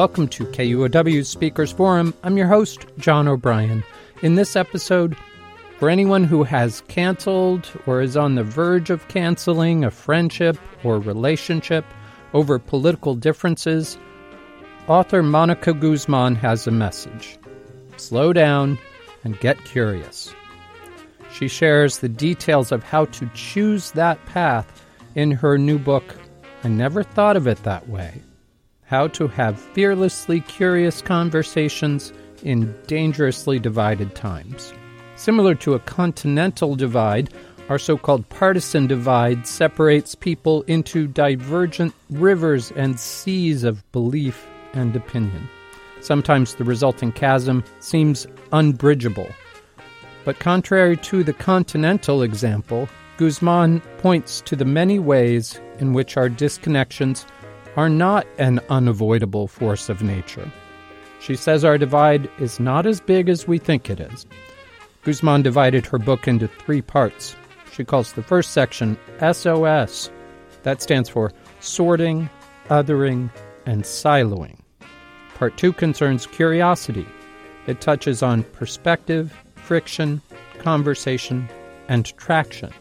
Welcome to KUOW's Speakers Forum. I'm your host, John O'Brien. In this episode, for anyone who has canceled or is on the verge of canceling a friendship or relationship over political differences, author Monica Guzman has a message. Slow down and get curious. She shares the details of how to choose that path in her new book, I Never Thought of It That Way how to have fearlessly curious conversations in dangerously divided times. Similar to a continental divide, our so called partisan divide separates people into divergent rivers and seas of belief and opinion. Sometimes the resulting chasm seems unbridgeable. But contrary to the continental example, Guzman points to the many ways in which our disconnections are not an unavoidable force of nature. She says our divide is not as big as we think it is. Guzman divided her book into three parts. She calls the first section SOS. That stands for sorting, othering, and siloing. Part two concerns curiosity. It touches on perspective, friction, conversation, and traction.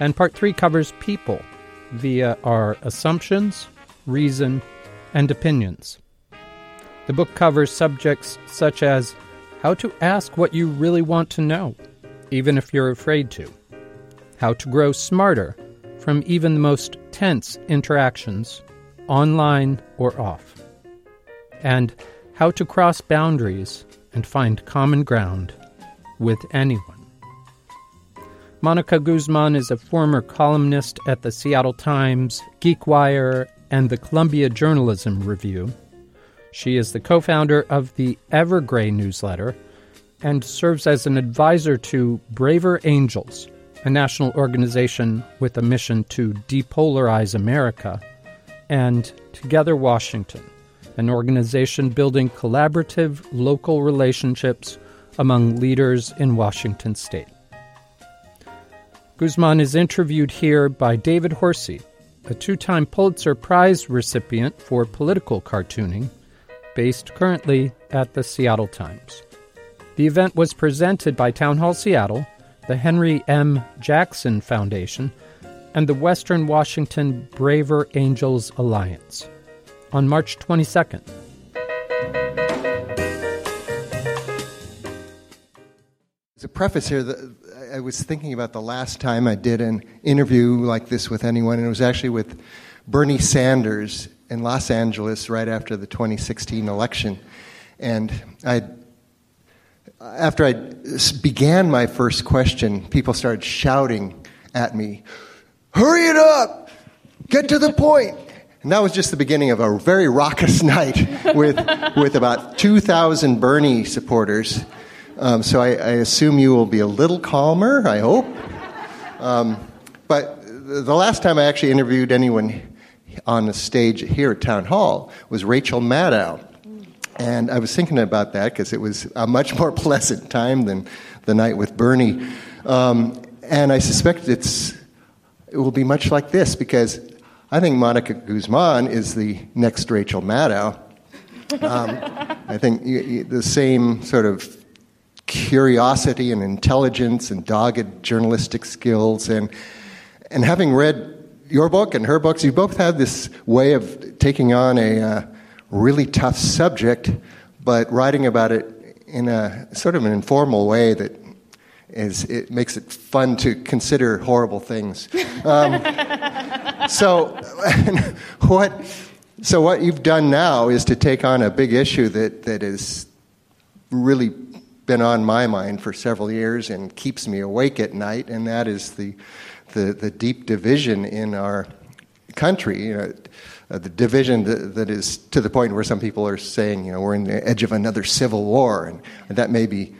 And part three covers people via our assumptions, reason, and opinions. The book covers subjects such as how to ask what you really want to know, even if you're afraid to, how to grow smarter from even the most tense interactions, online or off, and how to cross boundaries and find common ground with anyone. Monica Guzman is a former columnist at the Seattle Times, GeekWire, and the Columbia Journalism Review. She is the co founder of the Evergrey newsletter and serves as an advisor to Braver Angels, a national organization with a mission to depolarize America, and Together Washington, an organization building collaborative local relationships among leaders in Washington state. Guzman is interviewed here by David Horsey, a two time Pulitzer Prize recipient for political cartooning, based currently at the Seattle Times. The event was presented by Town Hall Seattle, the Henry M. Jackson Foundation, and the Western Washington Braver Angels Alliance on March 22nd. As a preface here, the, I was thinking about the last time I did an interview like this with anyone, and it was actually with Bernie Sanders in Los Angeles right after the 2016 election. And I, after I began my first question, people started shouting at me, Hurry it up! Get to the point! And that was just the beginning of a very raucous night with, with about 2,000 Bernie supporters. Um, so I, I, assume you will be a little calmer, I hope. Um, but the last time I actually interviewed anyone on the stage here at Town Hall was Rachel Maddow. And I was thinking about that because it was a much more pleasant time than the night with Bernie. Um, and I suspect it's, it will be much like this because I think Monica Guzman is the next Rachel Maddow. Um, I think the same sort of curiosity and intelligence and dogged journalistic skills. And, and having read your book and her books, you both have this way of taking on a uh, really tough subject, but writing about it in a sort of an informal way that is it makes it fun to consider horrible things. Um, so what so what you've done now is to take on a big issue that that is really been on my mind for several years and keeps me awake at night, and that is the, the, the deep division in our country. You know, uh, the division that, that is to the point where some people are saying, you know, we're in the edge of another civil war, and, and that may be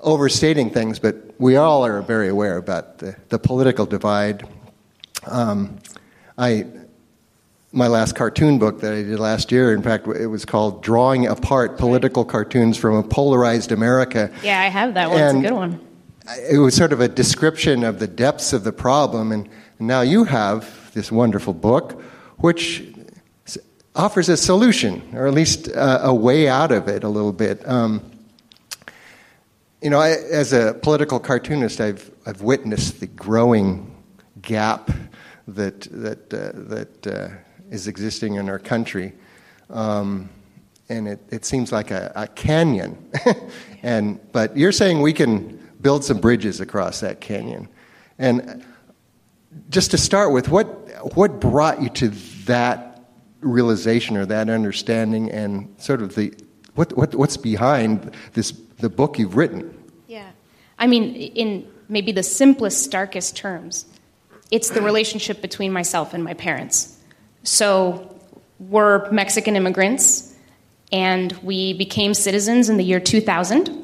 overstating things, but we all are very aware about the, the political divide. Um, I, my last cartoon book that I did last year, in fact, it was called Drawing Apart Political Cartoons from a Polarized America. Yeah, I have that one. And it's a good one. It was sort of a description of the depths of the problem, and now you have this wonderful book, which offers a solution, or at least uh, a way out of it a little bit. Um, you know, I, as a political cartoonist, I've, I've witnessed the growing gap that, that, uh, that uh, is existing in our country. Um, and it, it seems like a, a canyon. and, but you're saying we can build some bridges across that canyon. And just to start with, what, what brought you to that realization or that understanding and sort of the, what, what, what's behind this, the book you've written? Yeah. I mean, in maybe the simplest, starkest terms, it's the relationship between myself and my parents. So we're Mexican immigrants, and we became citizens in the year 2000.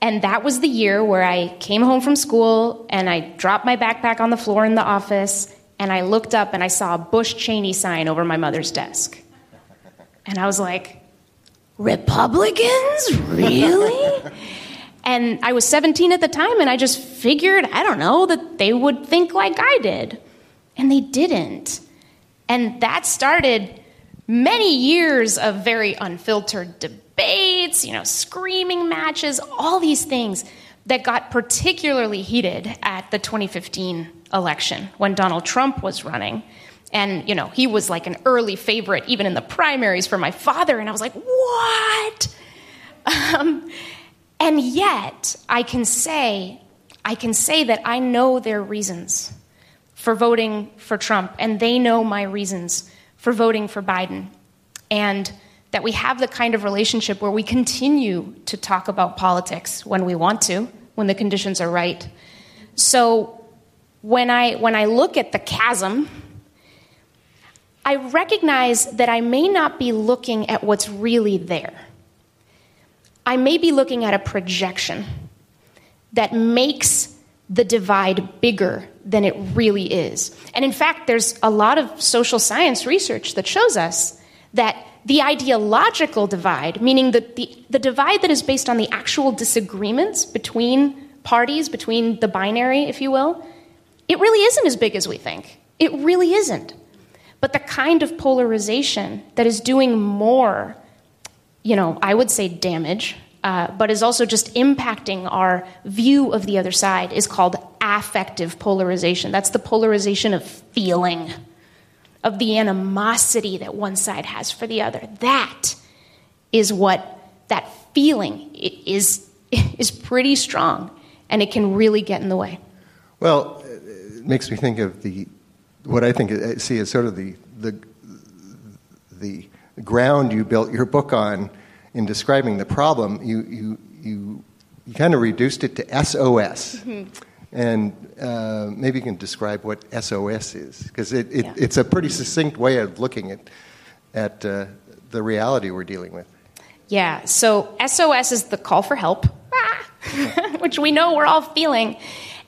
And that was the year where I came home from school and I dropped my backpack on the floor in the office and I looked up and I saw a Bush Cheney sign over my mother's desk. And I was like, Republicans? Really? and I was 17 at the time and I just figured, I don't know, that they would think like I did. And they didn't. And that started many years of very unfiltered debates, you know, screaming matches, all these things that got particularly heated at the 2015 election when Donald Trump was running. And, you know, he was like an early favorite, even in the primaries for my father. And I was like, what? Um, and yet, I can say, I can say that I know their reasons for voting for Trump, and they know my reasons for voting for Biden. And that we have the kind of relationship where we continue to talk about politics when we want to, when the conditions are right. So when I, when I look at the chasm, I recognize that I may not be looking at what's really there. I may be looking at a projection that makes the divide bigger than it really is. And in fact, there's a lot of social science research that shows us that the ideological divide, meaning the, the, the, divide that is based on the actual disagreements between parties, between the binary, if you will, it really isn't as big as we think. It really isn't. But the kind of polarization that is doing more, you know, I would say damage, uh, but is also just impacting our view of the other side is called affective polarization. That's the polarization of feeling of the animosity that one side has for the other. That is what that feeling is is pretty strong and it can really get in the way. Well, it makes me think of the what I think I see as sort of the the the ground you built your book on in describing the problem. You you you, you kind of reduced it to SOS. Mm-hmm. And uh, maybe you can describe what SOS is, because it, it, yeah. it's a pretty succinct way of looking at, at uh, the reality we're dealing with. Yeah, so SOS is the call for help, which we know we're all feeling.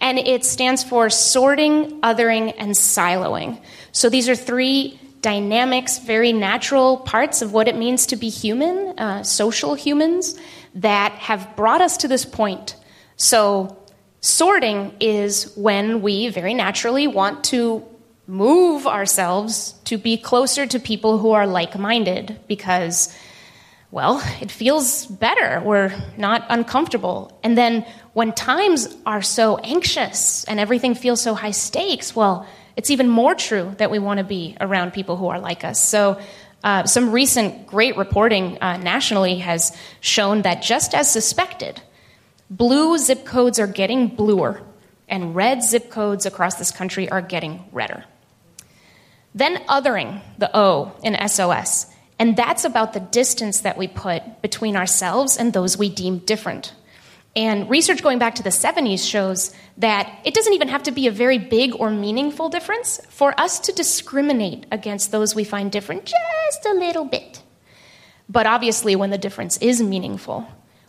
And it stands for sorting, othering, and siloing. So these are three dynamics, very natural parts of what it means to be human, uh, social humans, that have brought us to this point. So Sorting is when we very naturally want to move ourselves to be closer to people who are like minded because, well, it feels better. We're not uncomfortable. And then when times are so anxious and everything feels so high stakes, well, it's even more true that we want to be around people who are like us. So, uh, some recent great reporting uh, nationally has shown that just as suspected, Blue zip codes are getting bluer, and red zip codes across this country are getting redder. Then othering, the O in SOS, and that's about the distance that we put between ourselves and those we deem different. And research going back to the 70s shows that it doesn't even have to be a very big or meaningful difference for us to discriminate against those we find different just a little bit. But obviously, when the difference is meaningful,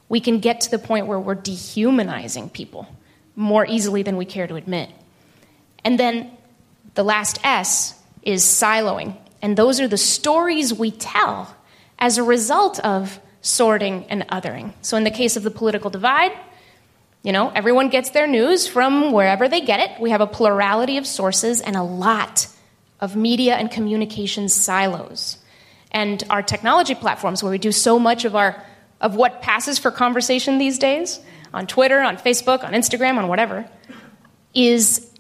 we can get to the point where we're dehumanizing people more easily than we care to admit. And then the last S is siloing. And those are the stories we tell as a result of sorting and othering. So, in the case of the political divide, you know, everyone gets their news from wherever they get it. We have a plurality of sources and a lot of media and communication silos. And our technology platforms, where we do so much of our of what passes for conversation these days on Twitter, on Facebook, on Instagram, on whatever, is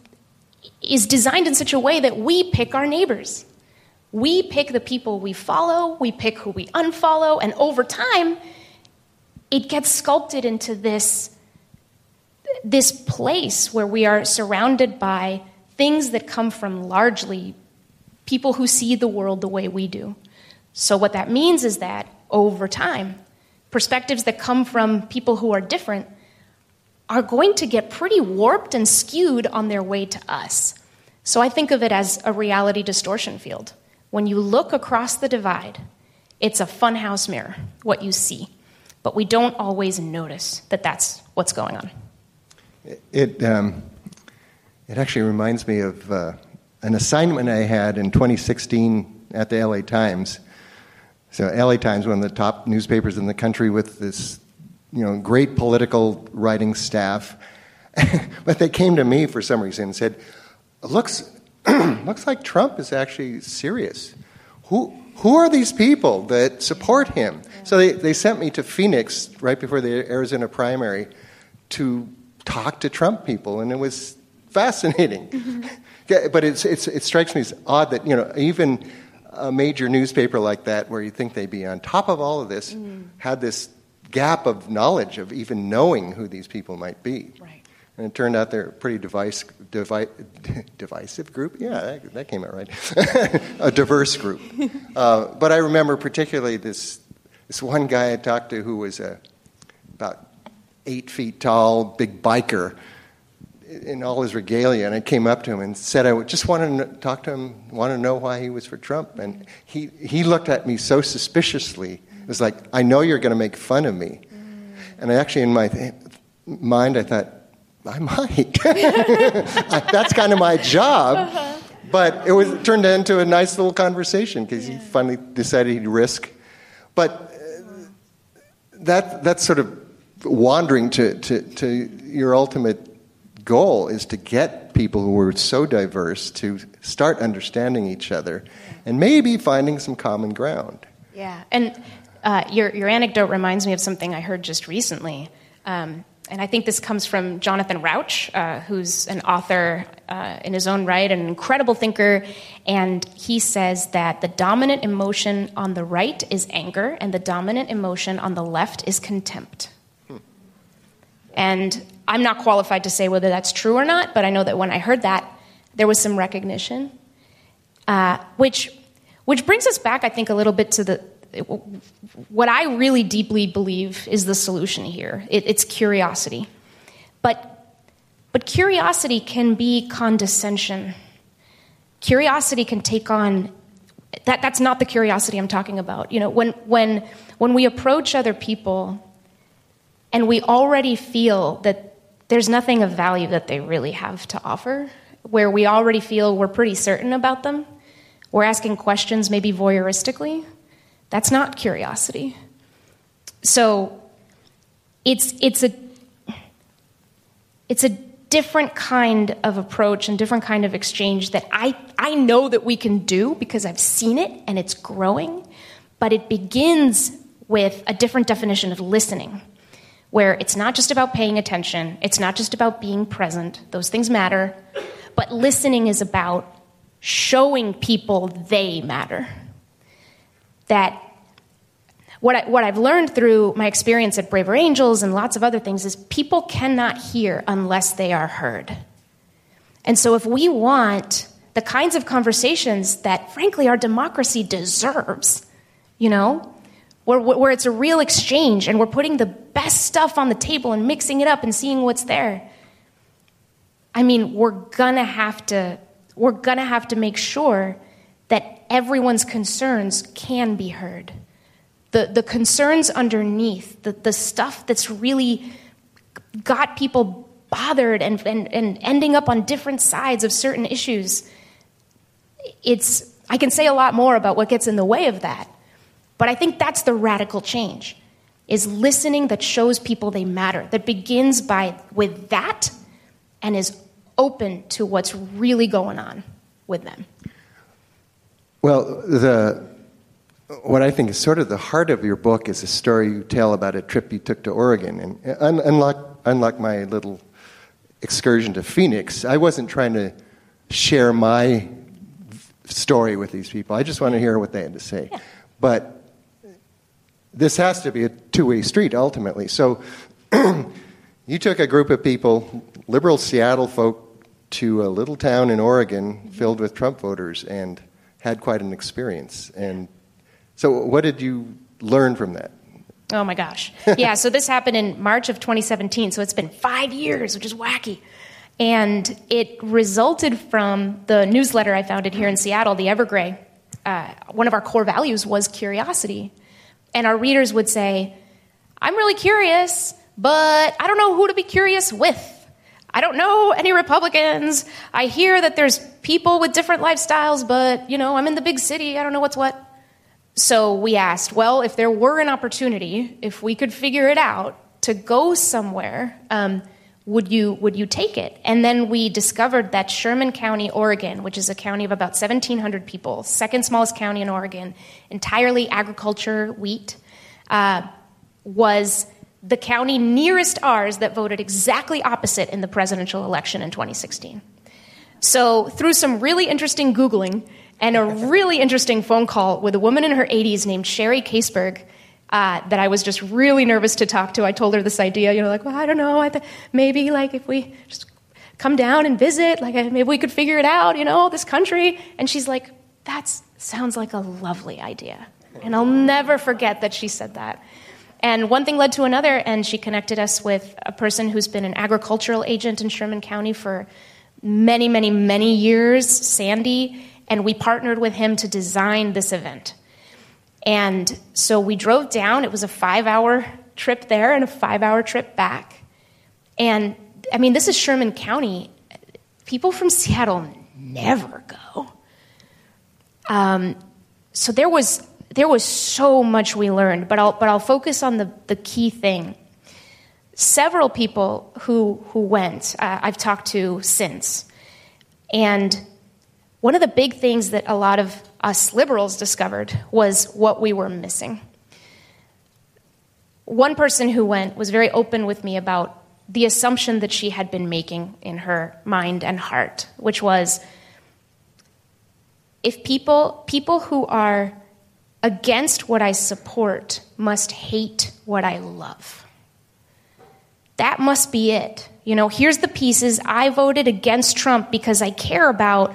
is designed in such a way that we pick our neighbors. We pick the people we follow, we pick who we unfollow, and over time, it gets sculpted into this, this place where we are surrounded by things that come from largely people who see the world the way we do. So, what that means is that over time, perspectives that come from people who are different are going to get pretty warped and skewed on their way to us. So I think of it as a reality distortion field. When you look across the divide, it's a funhouse mirror, what you see. But we don't always notice that that's what's going on. It, um, it actually reminds me of uh, an assignment I had in 2016 at the LA Times. So, LA Times, one of the top newspapers in the country, with this you know, great political writing staff. but they came to me for some reason and said, looks, looks like Trump is actually serious. Who, who are these people that support him? So they, they sent me to Phoenix right before the Arizona primary to talk to Trump people, and it was fascinating. Mm-hmm. yeah, but it's, it's, it strikes me as odd that, you know, even a major newspaper like that, where you think they'd be on top of all of this, mm. had this gap of knowledge of even knowing who these people might be. Right. And it turned out they're a pretty device, devi, divisive group. Yeah, that, that came out right. a diverse group. Uh, but I remember particularly this, this one guy I talked to who was a, about eight feet tall, big biker in all his regalia, and I came up to him and said I just wanted to talk to him, want to know why he was for Trump. And he, he looked at me so suspiciously it was like, I know you're going to make fun of me. Mm. And I actually, in my th- mind, I thought, I might. That's kind of my job. Uh-huh. But it was it turned into a nice little conversation because yeah. he finally decided he'd risk. But uh, that, that's sort of wandering to, to, to your ultimate goal is to get people who are so diverse to start understanding each other and maybe finding some common ground. Yeah, and uh, your, your anecdote reminds me of something I heard just recently. Um, and I think this comes from Jonathan Rauch, uh, who's an author uh, in his own right, an incredible thinker. And he says that the dominant emotion on the right is anger, and the dominant emotion on the left is contempt. Hmm. And I'm not qualified to say whether that's true or not, but I know that when I heard that, there was some recognition. Uh, which, which brings us back, I think, a little bit to the, what I really deeply believe is the solution here. It, it's curiosity. But, but curiosity can be condescension. Curiosity can take on that, that's not the curiosity I'm talking about. You know, when, when, when we approach other people and we already feel that there's nothing of value that they really have to offer, where we already feel we're pretty certain about them, we're asking questions maybe voyeuristically, that's not curiosity. So it's, it's, a, it's a different kind of approach and different kind of exchange that I, I know that we can do because I've seen it and it's growing, but it begins with a different definition of listening, where it's not just about paying attention, it's not just about being present, those things matter, but listening is about showing people they matter that what, I, what I've learned through my experience at Braver Angels and lots of other things is people cannot hear unless they are heard. And so, if we want the kinds of conversations that, frankly, our democracy deserves, you know, where, where it's a real exchange and we're putting the best stuff on the table and mixing it up and seeing what's there. I mean, we're gonna have to we're gonna have to make sure that everyone's concerns can be heard. The, the concerns underneath, the, the stuff that's really got people bothered and, and, and ending up on different sides of certain issues. It's, I can say a lot more about what gets in the way of that, but I think that's the radical change is listening that shows people they matter, that begins by with that and is open to what's really going on with them. Well, the what I think is sort of the heart of your book is a story you tell about a trip you took to Oregon. And un- unlike, unlike my little excursion to Phoenix, I wasn't trying to share my story with these people. I just want to hear what they had to say. Yeah. But this has to be a two way street ultimately. So you took a group of people, liberal Seattle folk, to a little town in Oregon mm-hmm. filled with Trump voters and had quite an experience. And so, what did you learn from that? Oh my gosh. Yeah, so this happened in March of 2017, so it's been five years, which is wacky. And it resulted from the newsletter I founded here in Seattle, the Evergrey. Uh, one of our core values was curiosity. And our readers would say, I'm really curious, but I don't know who to be curious with. I don't know any Republicans. I hear that there's people with different lifestyles, but, you know, I'm in the big city. I don't know what's what. So we asked, well, if there were an opportunity, if we could figure it out to go somewhere, um, would you would you take it? And then we discovered that Sherman County, Oregon, which is a county of about 1,700 people, second smallest county in Oregon, entirely agriculture, wheat, uh, was the county nearest ours that voted exactly opposite in the presidential election in 2016. So through some really interesting googling and a really interesting phone call with a woman in her 80s named Sherry Kaseberg uh, that I was just really nervous to talk to. I told her this idea, you know, like, well, I don't know, I th- maybe like if we just come down and visit, like maybe we could figure it out, you know, this country. And she's like, that sounds like a lovely idea. And I'll never forget that she said that. And one thing led to another, and she connected us with a person who's been an agricultural agent in Sherman County for many, many, many years, Sandy and we partnered with him to design this event. And so we drove down. It was a five hour trip there and a five hour trip back. And I mean, this is Sherman County. People from Seattle never go. Um, so there was, there was so much we learned, but I'll, but I'll focus on the, the key thing. Several people who, who went, uh, I've talked to since. And one of the big things that a lot of us liberals discovered was what we were missing. One person who went was very open with me about the assumption that she had been making in her mind and heart, which was if people, people who are against what I support must hate what I love. That must be it. You know, here's the pieces. I voted against Trump because I care about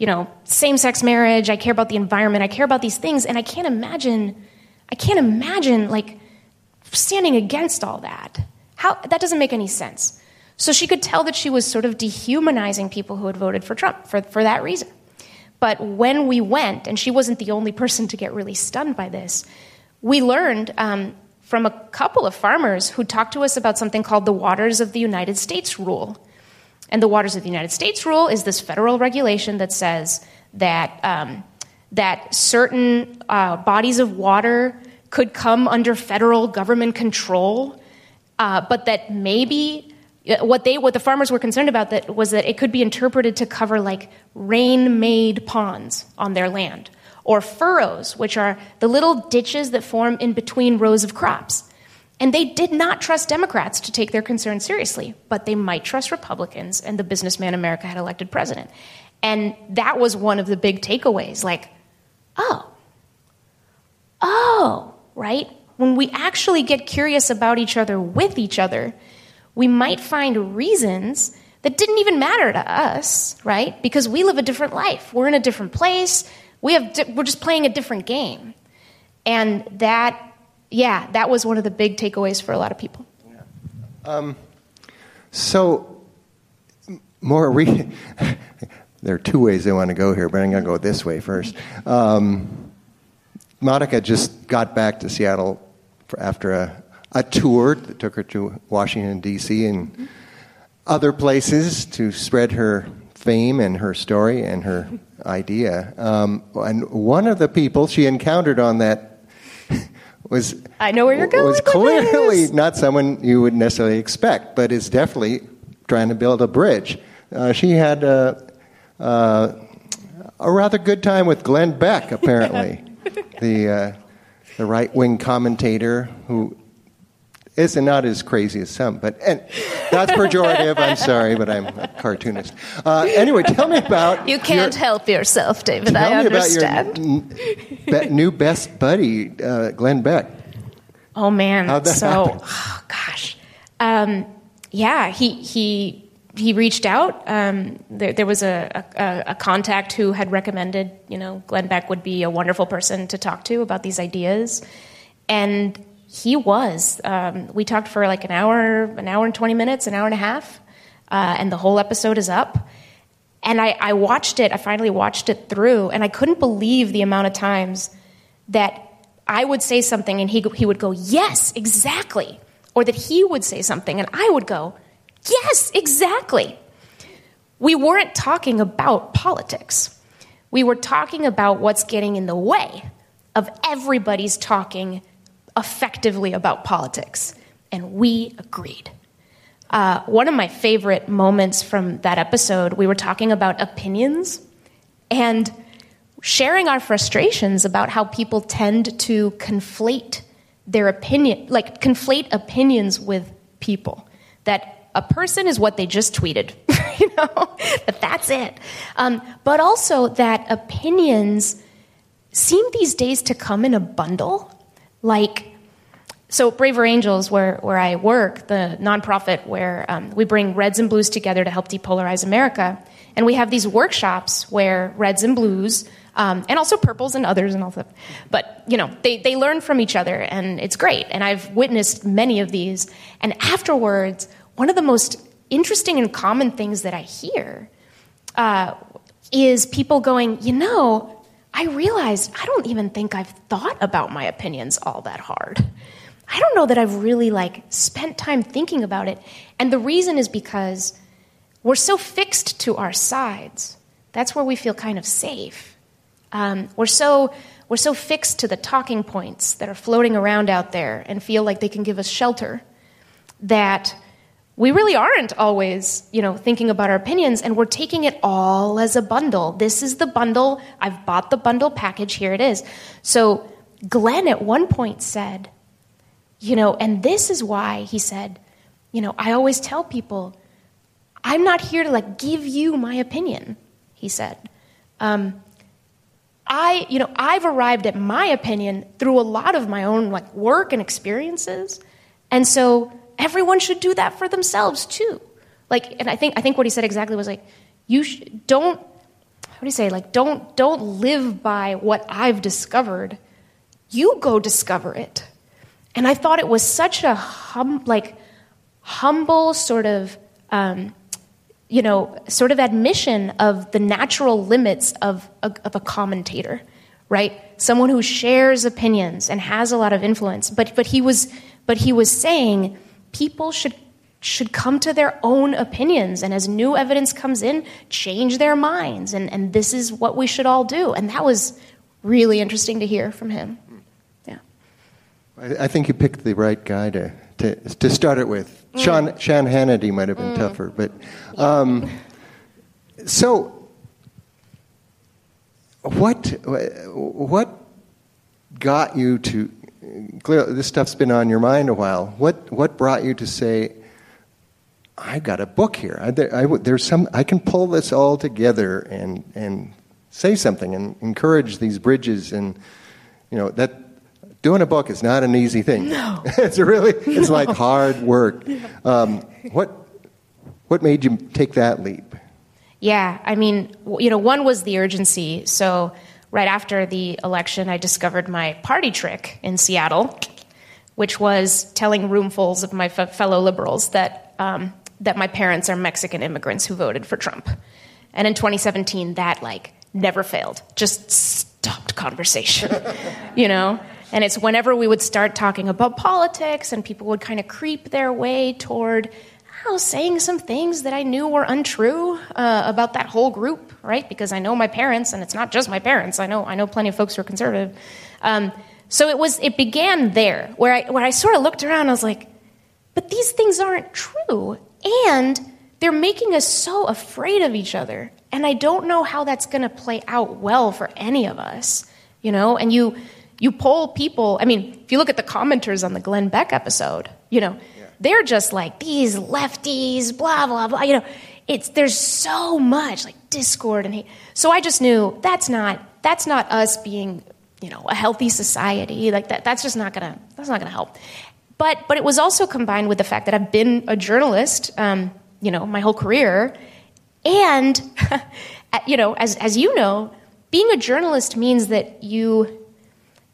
you know, same sex marriage, I care about the environment, I care about these things, and I can't imagine, I can't imagine like standing against all that. How, that doesn't make any sense. So she could tell that she was sort of dehumanizing people who had voted for Trump for, for that reason. But when we went, and she wasn't the only person to get really stunned by this, we learned um, from a couple of farmers who talked to us about something called the Waters of the United States rule. And the Waters of the United States rule is this federal regulation that says that, um, that certain uh, bodies of water could come under federal government control, uh, but that maybe uh, what they what the farmers were concerned about that was that it could be interpreted to cover like rain-made ponds on their land or furrows, which are the little ditches that form in between rows of crops. And they did not trust Democrats to take their concerns seriously, but they might trust Republicans and the businessman America had elected president. And that was one of the big takeaways like, oh, oh, right? When we actually get curious about each other with each other, we might find reasons that didn't even matter to us, right? Because we live a different life. We're in a different place. We have, we're just playing a different game. And that yeah, that was one of the big takeaways for a lot of people. Yeah. So, more re- there are two ways they want to go here, but I'm going to go this way first. Um, Monica just got back to Seattle after a, a tour that took her to Washington, D.C., and other places to spread her fame and her story and her idea. Um, and one of the people she encountered on that was I know where you're going was clearly not someone you would necessarily expect, but is definitely trying to build a bridge. Uh, she had a, uh, a rather good time with Glenn Beck, apparently, the uh, the right wing commentator who is not as crazy as some, but and that's pejorative. I'm sorry, but I'm a cartoonist. Uh, anyway, tell me about You can't your- help yourself, David. Tell I me understand. about your n- be- new best buddy, uh, Glenn Beck. Oh man! How'd that so, happen? oh, gosh, um, yeah, he he he reached out. Um, there, there was a, a, a contact who had recommended, you know, Glenn Beck would be a wonderful person to talk to about these ideas, and he was. Um, we talked for like an hour, an hour and twenty minutes, an hour and a half, uh, and the whole episode is up. And I, I watched it. I finally watched it through, and I couldn't believe the amount of times that I would say something and he, he would go, Yes, exactly. Or that he would say something and I would go, Yes, exactly. We weren't talking about politics. We were talking about what's getting in the way of everybody's talking effectively about politics. And we agreed. Uh, one of my favorite moments from that episode, we were talking about opinions and sharing our frustrations about how people tend to conflate their opinion, like conflate opinions with people. That a person is what they just tweeted, you know, that that's it. Um, but also that opinions seem these days to come in a bundle. Like, so Braver Angels, where, where I work, the nonprofit where um, we bring reds and blues together to help depolarize America, and we have these workshops where reds and blues, um, and also purples and others and all that, but you know they, they learn from each other, and it's great. And I've witnessed many of these. And afterwards, one of the most interesting and common things that I hear uh, is people going, you know, I realized I don't even think I've thought about my opinions all that hard. I don't know that I've really like spent time thinking about it. And the reason is because we're so fixed to our sides. That's where we feel kind of safe. Um, we're so we're so fixed to the talking points that are floating around out there and feel like they can give us shelter that we really aren't always, you know, thinking about our opinions and we're taking it all as a bundle. This is the bundle. I've bought the bundle package. Here it is. So Glenn at one point said, you know, and this is why he said, you know, I always tell people, I'm not here to like give you my opinion, he said. Um, I, you know, I've arrived at my opinion through a lot of my own like work and experiences. And so everyone should do that for themselves too. Like, and I think, I think what he said exactly was like, you sh- don't, how do you say, like, don't, don't live by what I've discovered. You go discover it. And I thought it was such a hum, like, humble sort of, um, you know, sort of admission of the natural limits of a, of a commentator, right? Someone who shares opinions and has a lot of influence. But, but, he, was, but he was saying people should, should come to their own opinions, and as new evidence comes in, change their minds. And, and this is what we should all do. And that was really interesting to hear from him. Yeah. I, I think you picked the right guy to, to, to start it with. Sean, Sean Hannity might have been tougher, but um, so what what got you to clearly this stuff's been on your mind a while. What what brought you to say? I've got a book here. I, there, I, there's some. I can pull this all together and and say something and encourage these bridges and you know that doing a book is not an easy thing. No. it's really it's like hard work. Um, what what made you take that leap? Yeah, I mean, you know, one was the urgency. So right after the election, I discovered my party trick in Seattle. which was telling roomfuls of my f- fellow liberals that, um, that my parents are Mexican immigrants who voted for Trump. And in 2017, that like never failed, just stopped conversation, you know? And it's whenever we would start talking about politics and people would kind of creep their way toward Saying some things that I knew were untrue uh, about that whole group, right? Because I know my parents, and it's not just my parents. I know I know plenty of folks who are conservative. Um, so it was it began there, where I where I sort of looked around. I was like, but these things aren't true, and they're making us so afraid of each other. And I don't know how that's going to play out well for any of us, you know. And you you poll people. I mean, if you look at the commenters on the Glenn Beck episode, you know they're just like these lefties, blah blah blah. You know, it's there's so much like discord and hate. So I just knew that's not that's not us being you know a healthy society. Like that that's just not gonna that's not gonna help. But but it was also combined with the fact that I've been a journalist, um, you know, my whole career, and you know, as as you know, being a journalist means that you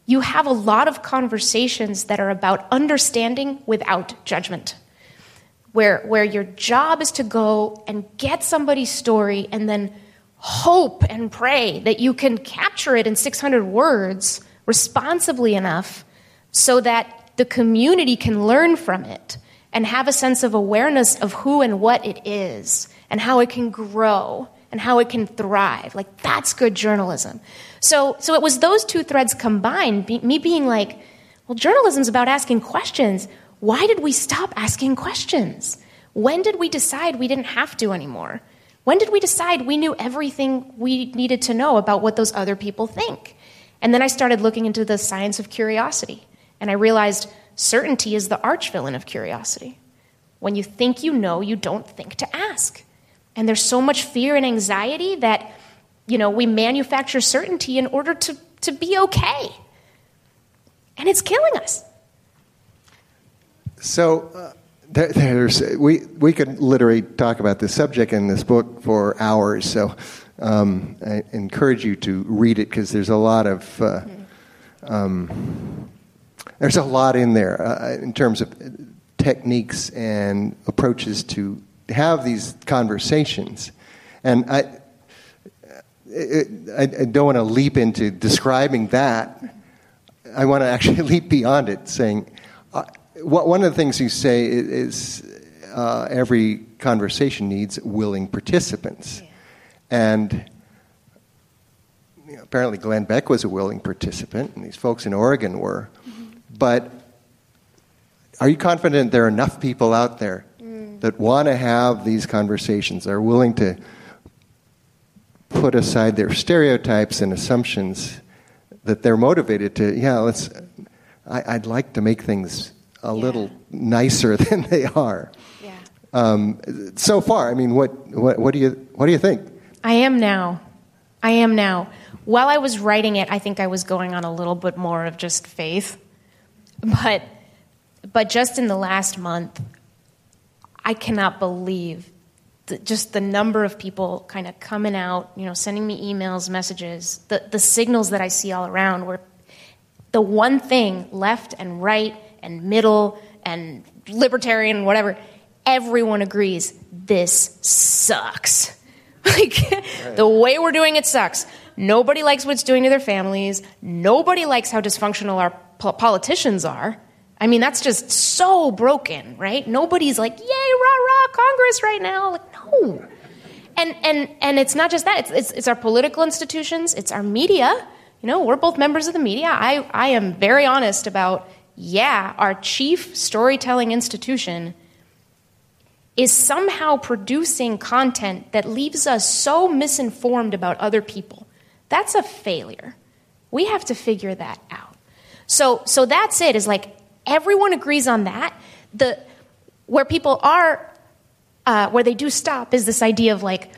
you have a lot of conversations that are about understanding without judgment. Where, where your job is to go and get somebody's story and then hope and pray that you can capture it in 600 words responsibly enough so that the community can learn from it and have a sense of awareness of who and what it is and how it can grow and how it can thrive. Like, that's good journalism. So, so it was those two threads combined, be, me being like, well, journalism's about asking questions. Why did we stop asking questions? When did we decide we didn't have to anymore? When did we decide we knew everything we needed to know about what those other people think? And then I started looking into the science of curiosity, and I realized certainty is the arch villain of curiosity. When you think you know, you don't think to ask. And there's so much fear and anxiety that, you know, we manufacture certainty in order to, to be okay. And it's killing us. So, uh, there, there's, we, we could literally talk about this subject in this book for hours. So, um, I encourage you to read it because there's a lot of. Uh, um, there's a lot in there uh, in terms of techniques and approaches to have these conversations. And I, I, I don't want to leap into describing that. I want to actually leap beyond it, saying, uh, one of the things you say is, uh, every conversation needs willing participants. Yeah. And you know, apparently Glenn Beck was a willing participant, and these folks in Oregon were. Mm-hmm. But are you confident there are enough people out there that want to have these conversations, are willing to put aside their stereotypes and assumptions, that they're motivated to, yeah, let's, I, would like to make things a yeah. little nicer than they are. Yeah. Um, so far, I mean, what, what, what, do you, what do you think? I am now. I am now. While I was writing it, I think I was going on a little bit more of just faith. But, but just in the last month, I cannot believe the, just the number of people kind of coming out, you know, sending me emails, messages, the, the signals that I see all around where the one thing, left and right and middle and libertarian, and whatever, everyone agrees this sucks. Like, right. the way we're doing it sucks. Nobody likes what it's doing to their families. Nobody likes how dysfunctional our politicians are. I mean, that's just so broken, right? Nobody's like, yay, rah, rah, Congress right now. Like, no. And, and, and it's not just that, it's, it's, it's our political institutions, it's our media. You know, we're both members of the media. I, I am very honest about, yeah, our chief storytelling institution is somehow producing content that leaves us so misinformed about other people. That's a failure. We have to figure that out. So, so that's it, is like everyone agrees on that. The, where people are, uh, where they do stop, is this idea of like,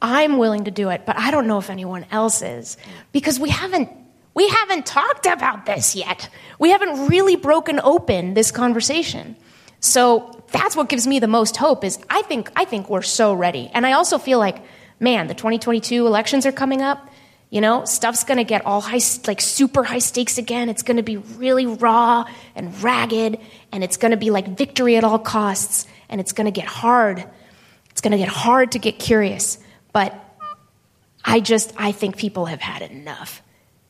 I'm willing to do it, but I don't know if anyone else is. Because we haven't, we haven't talked about this yet. We haven't really broken open this conversation. So that's what gives me the most hope is I think, I think we're so ready. And I also feel like, man, the 2022 elections are coming up. You know, stuff's going to get all high, like super high stakes again. It's going to be really raw and ragged, and it's going to be like victory at all costs, and it's going to get hard. It's going to get hard to get curious. But I just, I think people have had enough.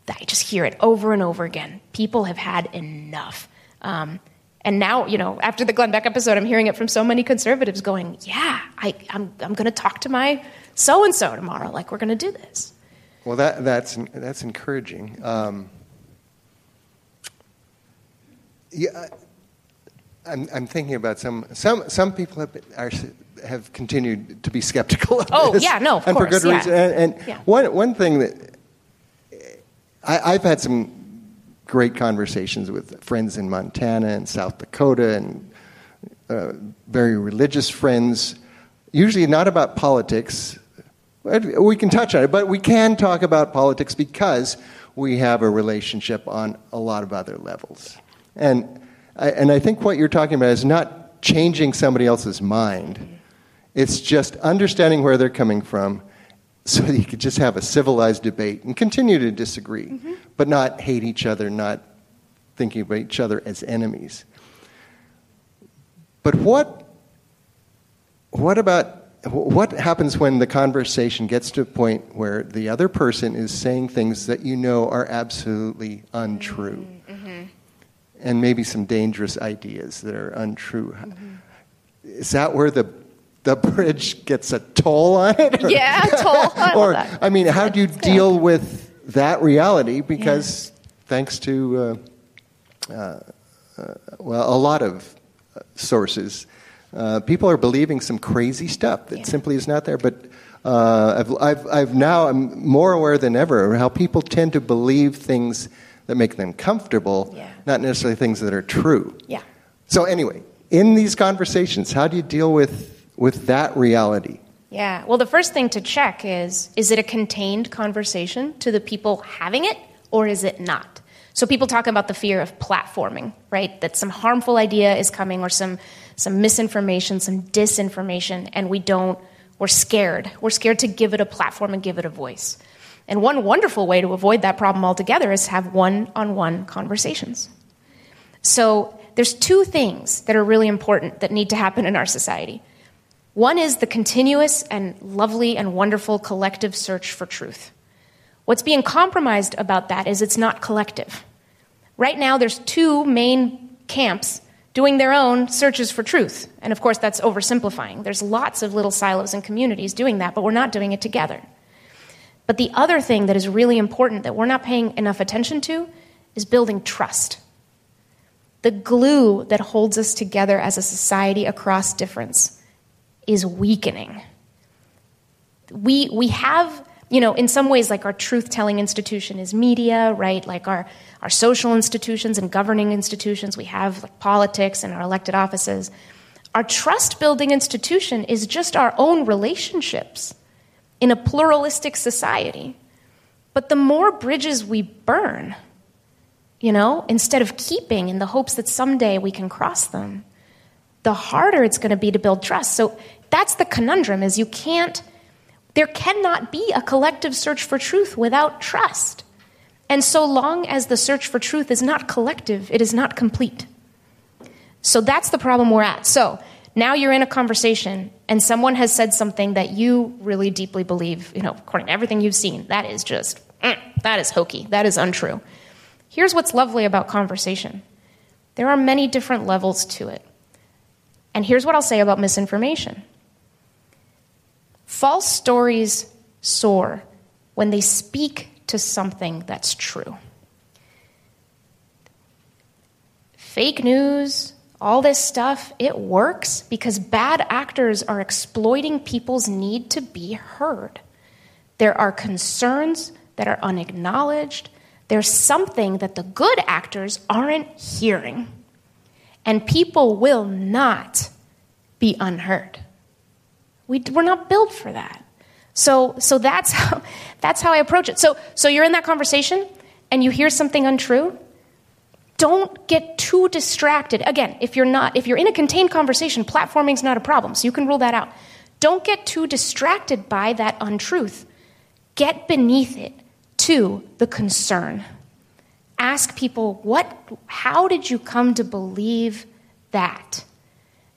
I just hear it over and over again. People have had enough. Um, and now, you know, after the Glenn Beck episode, I'm hearing it from so many conservatives going, yeah, I, I'm, I'm going to talk to my so and so tomorrow. Like, we're going to do this. Well, that, that's, that's encouraging. Um, yeah, I'm, I'm thinking about some, some, some people have, been, are, have continued to be skeptical of oh, this. yeah, no, of and course. for good yeah. reason. And, and Yeah. one, one thing that I, I've had some great conversations with friends in Montana and South Dakota and uh, very religious friends, usually not about politics. We can touch on it, but we can talk about politics because we have a relationship on a lot of other levels. And I, and I think what you're talking about is not changing somebody else's mind. It's just understanding where they're coming from so that you could just have a civilized debate and continue to disagree, mm-hmm. but not hate each other, not thinking about each other as enemies. But what, what about what happens when the conversation gets to a point where the other person is saying things that you know are absolutely untrue? And maybe some dangerous ideas that are untrue. Is that where the the bridge gets a toll on it? Or- Yeah, toll. I or. I mean, how do you deal with that reality? Because thanks to uh, uh, uh, well, a lot of uh, sources, uh, people are believing some crazy stuff that Yeah. simply is not there. But uh, I've, I've, I've now I'm more aware than ever of how people tend to believe things that make them comfortable, Yeah. not necessarily things that are true. Yeah. So anyway, in these conversations, how do you deal with with that reality? Yeah. Well, the first thing to check is is it a contained conversation to the people having it or is it not? So people talk about the fear of platforming, right? That some harmful idea is coming or some some misinformation, some disinformation and we don't we're scared. We're scared to give it a platform and give it a voice. And one wonderful way to avoid that problem altogether is have one-on-one conversations. So there's two things that are really important that need to happen in our society. One is the continuous and lovely and wonderful collective search for truth. What's being compromised about that is it's not collective. Right now, there's two main camps doing their own searches for truth. And of course, that's oversimplifying. There's lots of little silos and communities doing that, but we're not doing it together. But the other thing that is really important that we're not paying enough attention to is building trust. The glue that holds us together as a society across difference is weakening. We, we have, you know, in some ways, like our truth telling institution is media, right? Like our, our social institutions and governing institutions, we have like politics and our elected offices. Our trust building institution is just our own relationships in a pluralistic society. But the more bridges we burn, you know, instead of keeping in the hopes that someday we can cross them, the harder it's going to be to build trust. So that's the conundrum is you can't there cannot be a collective search for truth without trust. And so long as the search for truth is not collective, it is not complete. So that's the problem we're at. So now you're in a conversation and someone has said something that you really deeply believe, you know, according to everything you've seen, that is just, mm, that is hokey, that is untrue. Here's what's lovely about conversation there are many different levels to it. And here's what I'll say about misinformation false stories soar when they speak to something that's true. Fake news, all this stuff, it works because bad actors are exploiting people's need to be heard. There are concerns that are unacknowledged. There's something that the good actors aren't hearing. And people will not be unheard. We, we're not built for that. So, so that's, how, that's how I approach it. So, so you're in that conversation and you hear something untrue. Don't get too distracted. Again, if you're not, if you're in a contained conversation, platforming's not a problem, so you can rule that out. Don't get too distracted by that untruth. Get beneath it. to the concern. Ask people, what, how did you come to believe that?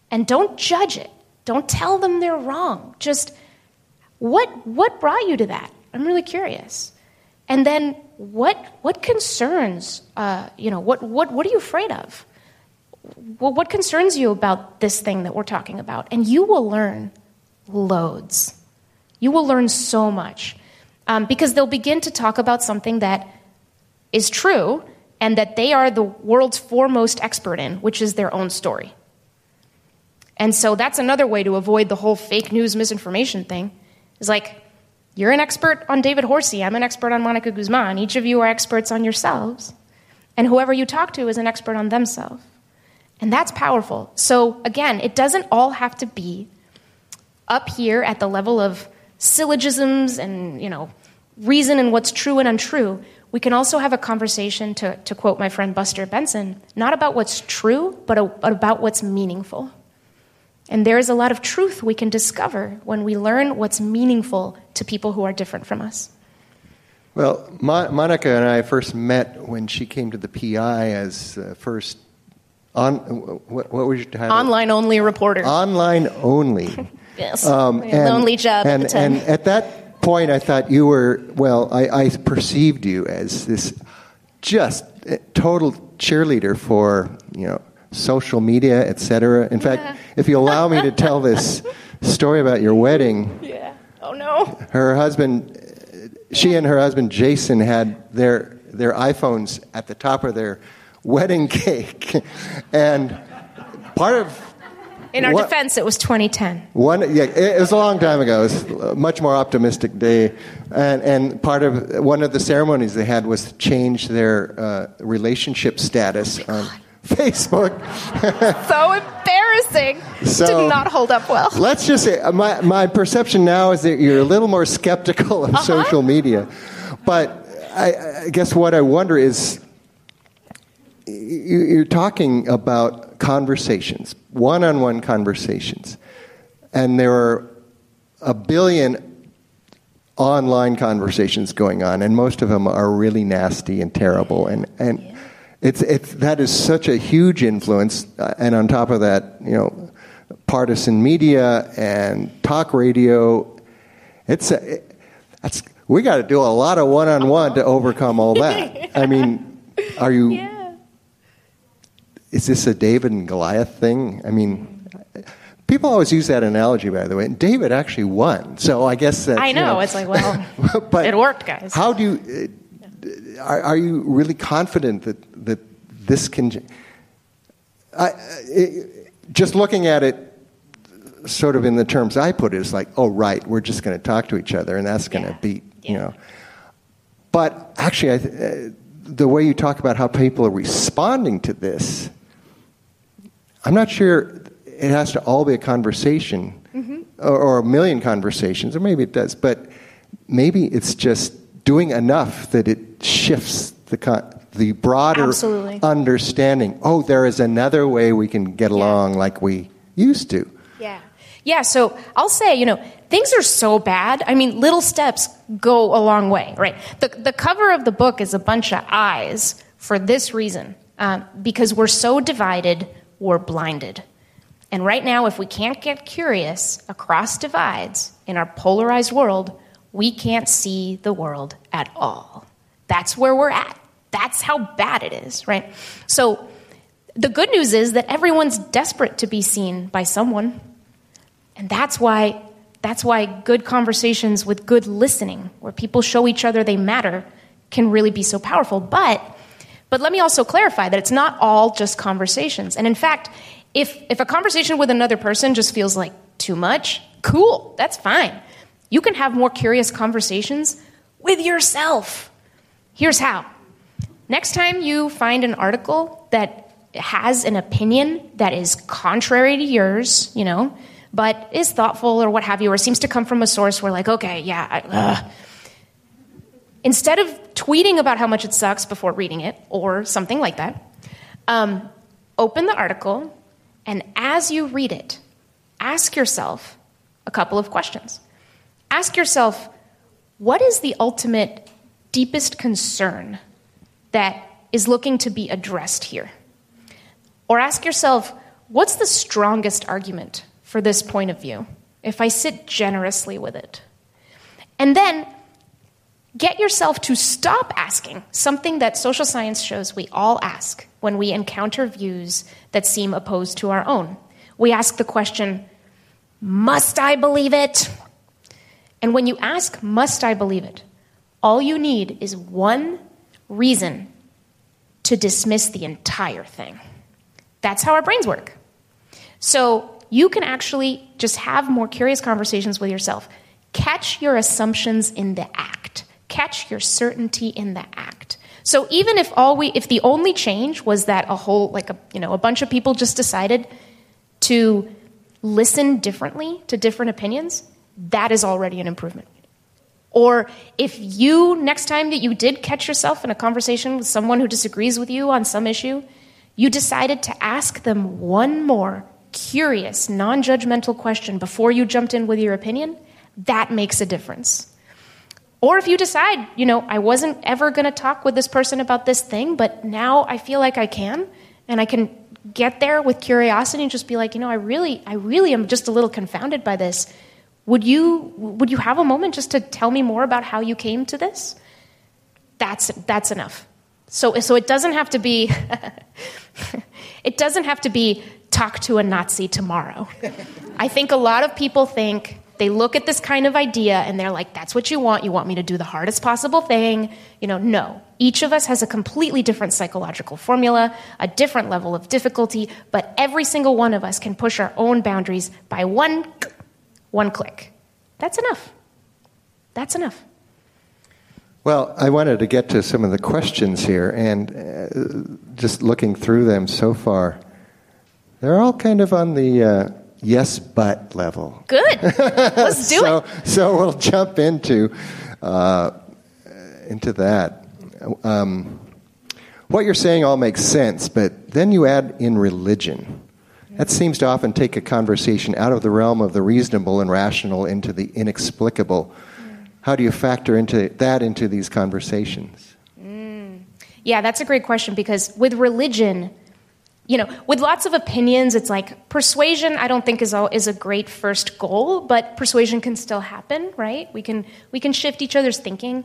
And don't judge it. Don't tell them they're wrong. Just, what, what brought you to that? I'm really curious. And then, what, what concerns, uh, you know, what, what, what are you afraid of? Well, what concerns you about this thing that we're talking about? And you will learn loads. You will learn so much um, because they'll begin to talk about something that is true and that they are the world's foremost expert in, which is their own story. And so that's another way to avoid the whole fake news misinformation thing. Is like, you're an expert on David Horsey, I'm an expert on Monica Guzman. Each of you are experts on yourselves. And whoever you talk to is an expert on themselves. And that's powerful. So, again, it doesn't all have to be up here at the level of syllogisms and, you know, reason and what's true and untrue. We can also have a conversation, to, to quote my friend Buster Benson, not about what's true, but, a, but about what's meaningful. And there is a lot of truth we can discover when we learn what's meaningful to people who are different from us. Well, Mo- Monica and I first met when she came to the PI as uh, first on what, what was your title? Online only reporter. Online only. yes. Um, and, lonely job and, at. And at that point, I thought you were well. I, I perceived you as this just total cheerleader for you know social media, etc. In yeah. fact, if you allow me to tell this story about your wedding. Yeah. Oh no. Her husband, she and her husband Jason had their their iPhones at the top of their wedding cake. and part of in our what, defense, it was 2010. One, yeah, it, was a long time ago. It was a much more optimistic day, and and part of one of the ceremonies they had was to change their uh, relationship status oh on Facebook. so embarrassing. So, Did not hold up well. Let's just say my my perception now is that you're a little more skeptical of uh-huh. social media, but I, I guess what I wonder is you're talking about conversations, one on one conversations. And there are a billion online conversations going on, and most of them are really nasty and terrible. And, and. It's, it's, that is such a huge influence. Uh, and on top of that, you know, partisan media and talk radio. It's a, it, that's, we got to do a lot of one on one to overcome all that. I mean, are you. Yeah is this a David and Goliath thing? I mean, people always use that analogy, by the way. David actually won, so I guess that I know, you know it's like, well, but it worked, guys. How do you? Are, are, you really confident that that this can? I, it, just looking at it, sort of in the terms I put it, is like, oh right, we're just going to talk to each other, and that's going to yeah. beat, yeah. you know. But actually, I, uh, the way you talk about how people are responding to this I'm not sure it has to all be a conversation mm-hmm. or, or, a million conversations, or maybe it does, but maybe it's just doing enough that it shifts the the broader Absolutely. understanding. Oh, there is another way we can get along like we used to. Yeah. Yeah, so I'll say, you know, things are so bad. I mean, little steps go a long way, right? The, the cover of the book is a bunch of eyes for this reason, um, because we're so divided we're blinded. And right now, if we can't get curious across divides in our polarized world, we can't see the world at all. That's where we're at. That's how bad it is, right? So, the good news is that everyone's desperate to be seen by someone. And that's why that's why good conversations with good listening, where people show each other they matter, can really be so powerful. But but let me also clarify that it's not all just conversations. And in fact, if, if a conversation with another person just feels like too much, cool, that's fine. You can have more curious conversations with yourself. Here's how. Next time you find an article that has an opinion that is contrary to yours, you know, but is thoughtful or what have you, or seems to come from a source where, like, okay, yeah, I, instead of tweeting about how much it sucks before reading it or something like that, um, open the article and as you read it, ask yourself a couple of questions. Ask yourself, what is the ultimate deepest concern that is looking to be addressed here? Or ask yourself, what's the strongest argument for this point of view if I sit generously with it? And then get yourself to stop asking something that social science shows we all ask when we encounter views that seem opposed to our own. We ask the question, Must I believe it? And when you ask, Must I believe it? All you need is one reason to dismiss the entire thing. That's how our brains work. So you can actually just have more curious conversations with yourself. Catch your assumptions in the act. Catch your certainty in the act. So even if all we if the only change was that a whole like a you know a bunch of people just decided to listen differently to different opinions, that is already an improvement. Or if you, next time that you did catch yourself in a conversation with someone who disagrees with you on some issue, you decided to ask them one more curious, non judgmental question before you jumped in with your opinion, that makes a difference. Or if you decide, you know, I wasn't ever going to talk with this person about this thing, but now I feel like I can, and I can get there with curiosity and just be like, you know, I really, I really am just a little confounded by this would you, would you have a moment just to tell me more about how you came to this? That's, that's enough. So, so it doesn't have to be, it doesn't have to be talk to a Nazi tomorrow. I think a lot of people think they look at this kind of idea and they're like, that's what you want. You want me to do the hardest possible thing. You know, no. Each of us has a completely different psychological formula, a different level of difficulty, but every single one of us can push our own boundaries by one one click. That's enough. That's enough. Well, I wanted to get to some of the questions here, and uh, just looking through them so far, they're all kind of on the uh, yes but level. Good. Let's do so, it. So we'll jump into uh, into that. Um, what you're saying all makes sense, but then you add in religion. That seems to often take a conversation out of the realm of the reasonable and rational into the inexplicable. How do you factor into that into these conversations? Mm. Yeah, that's a great question because with religion, you know, with lots of opinions, it's like persuasion. I don't think is all, is a great first goal, but persuasion can still happen, right? We can we can shift each other's thinking,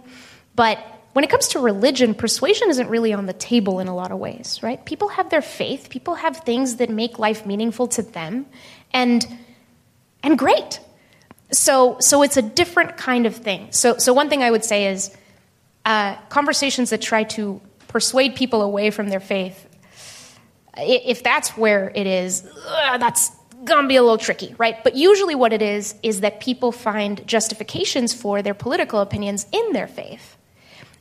but when it comes to religion, persuasion isn't really on the table in a lot of ways, right? People have their faith, people have things that make life meaningful to them, and and great. So so it's a different kind of thing. So so one thing I would say is uh, conversations that try to persuade people away from their faith. If that's where it is, ugh, that's gonna be a little tricky, right? But usually, what it is is that people find justifications for their political opinions in their faith.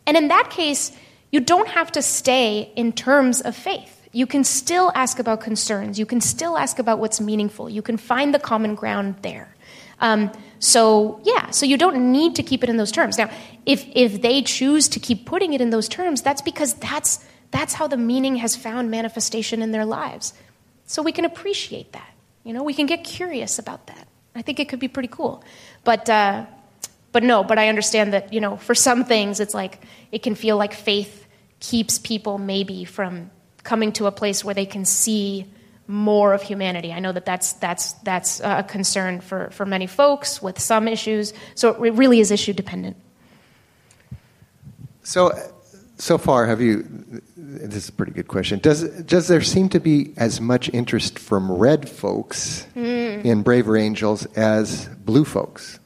And in that case, you don't have to stay in terms of faith. You can still ask about concerns. You can still ask about what's meaningful. You can find the common ground there. Um, so yeah, so you don't need to keep it in those terms. Now, if if they choose to keep putting it in those terms, that's because that's that's how the meaning has found manifestation in their lives. So we can appreciate that. You know, we can get curious about that. I think it could be pretty cool. But uh, but no, but I understand that, you know, for some things, it's like it can feel like faith keeps people maybe from coming to a place where they can see more of humanity. I know that that's, that's, that's a concern for, for many folks with some issues. So it really is issue dependent. So, so far, have you? This is a pretty good question. Does does there seem to be as much interest from red folks mm. in Braver Angels as blue folks?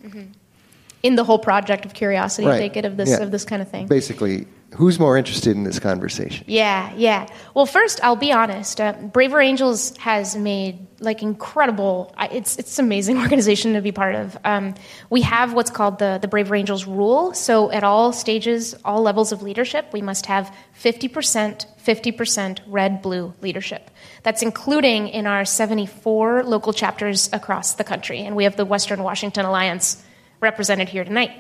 In the whole project of curiosity, right. take it of this yeah. of this kind of thing. Basically, who's more interested in this conversation? Yeah, yeah. Well, first, I'll be honest. Uh, Braver Angels has made like incredible. It's it's an amazing organization to be part of. Um, we have what's called the the Braver Angels rule. So at all stages, all levels of leadership, we must have fifty percent. 50% red blue leadership. That's including in our 74 local chapters across the country. And we have the Western Washington Alliance represented here tonight.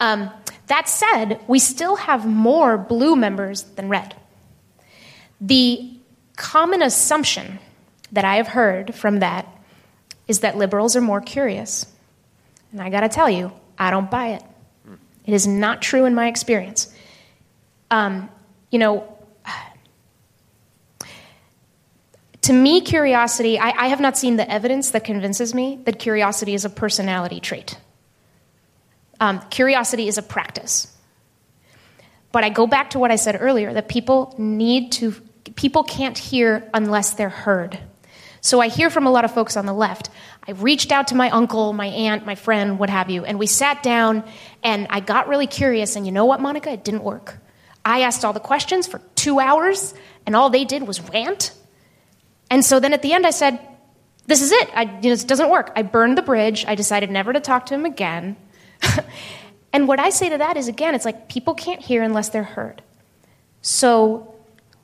Um, that said, we still have more blue members than red. The common assumption that I have heard from that is that liberals are more curious. And I gotta tell you, I don't buy it. It is not true in my experience. Um, you know, to me, curiosity, I, I have not seen the evidence that convinces me that curiosity is a personality trait. Um, curiosity is a practice. But I go back to what I said earlier that people need to, people can't hear unless they're heard. So I hear from a lot of folks on the left. I reached out to my uncle, my aunt, my friend, what have you, and we sat down and I got really curious. And you know what, Monica? It didn't work. I asked all the questions for two hours, and all they did was rant. And so then at the end, I said, This is it. I, you know, it doesn't work. I burned the bridge. I decided never to talk to him again. and what I say to that is again, it's like people can't hear unless they're heard. So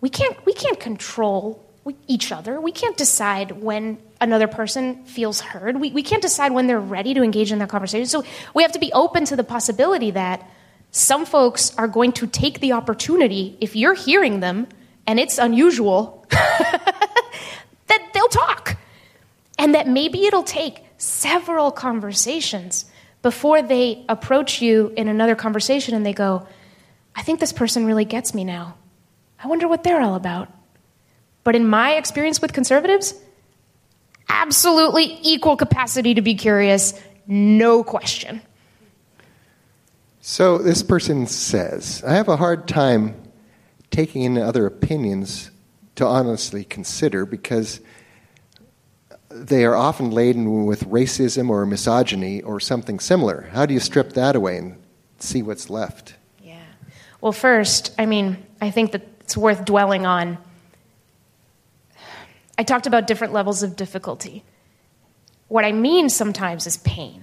we can't, we can't control each other. We can't decide when another person feels heard. We, we can't decide when they're ready to engage in that conversation. So we have to be open to the possibility that some folks are going to take the opportunity, if you're hearing them and it's unusual, that they'll talk. And that maybe it'll take several conversations before they approach you in another conversation and they go, I think this person really gets me now. I wonder what they're all about. But in my experience with conservatives, absolutely equal capacity to be curious, no question. So this person says, I have a hard time taking in other opinions to honestly consider because they are often laden with racism or misogyny or something similar. How do you strip that away and see what's left? Yeah. Well, first, I mean, I think that it's worth dwelling on I talked about different levels of difficulty. What I mean sometimes is pain.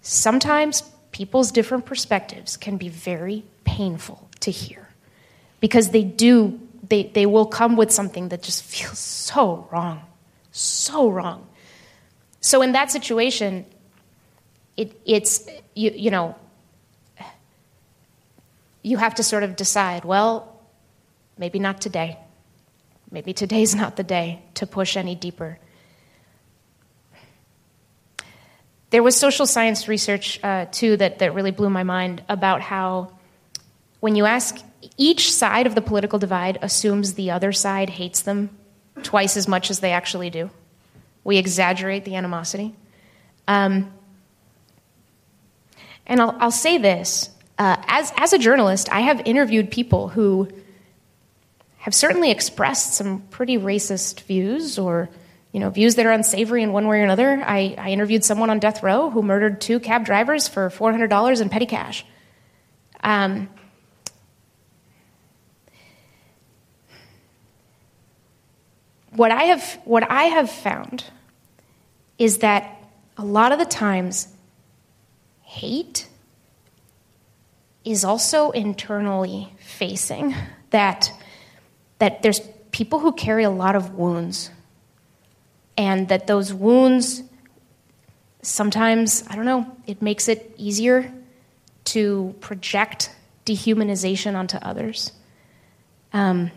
Sometimes people's different perspectives can be very painful to hear because they do, they, they will come with something that just feels so wrong, so wrong. So in that situation, it, it's, you, you know, you have to sort of decide, well, maybe not today. Maybe today's not the day to push any deeper. There was social science research, uh, too, that, that really blew my mind about how when you ask, each side of the political divide assumes the other side hates them twice as much as they actually do. We exaggerate the animosity. Um, and I'll, I'll, say this uh, as, as a journalist, I have interviewed people who have certainly expressed some pretty racist views or you know views that are unsavory in one way or another. I, I interviewed someone on death row who murdered two cab drivers for four hundred dollars in petty cash. Um, what I have what I have found is that a lot of the times hate is also internally facing that that there's people who carry a lot of wounds, and that those wounds sometimes, I don't know, it makes it easier to project dehumanization onto others. Um,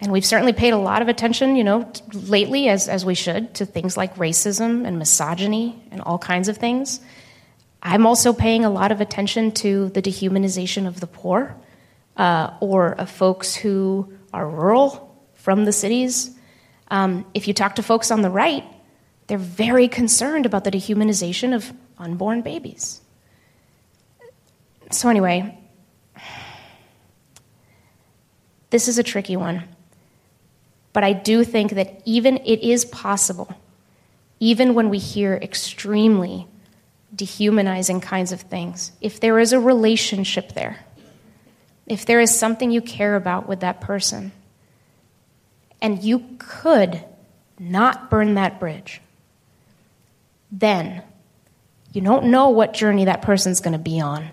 and we've certainly paid a lot of attention, you know, lately, as, as we should, to things like racism and misogyny and all kinds of things. I'm also paying a lot of attention to the dehumanization of the poor uh, or of folks who are rural from the cities. Um, if you talk to folks on the right, they're very concerned about the dehumanization of unborn babies. So, anyway, this is a tricky one. But I do think that even it is possible, even when we hear extremely dehumanizing kinds of things, if there is a relationship there, if there is something you care about with that person, and you could not burn that bridge, then you don't know what journey that person's going to be on.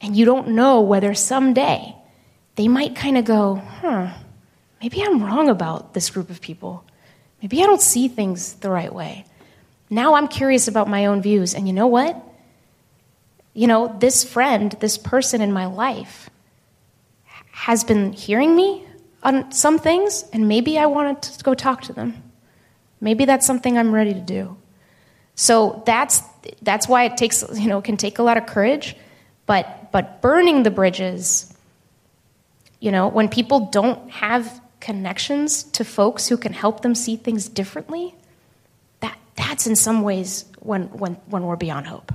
And you don't know whether someday they might kind of go, huh, maybe I'm wrong about this group of people. Maybe I don't see things the right way. Now I'm curious about my own views. And you know what? You know, this friend, this person in my life, has been hearing me on some things, and maybe I want to go talk to them. Maybe that's something I'm ready to do. So that's that's why it takes you know can take a lot of courage, but But burning the bridges, you know, when people don't have connections to folks who can help them see things differently, that, that's in some ways when, when, when we're beyond hope.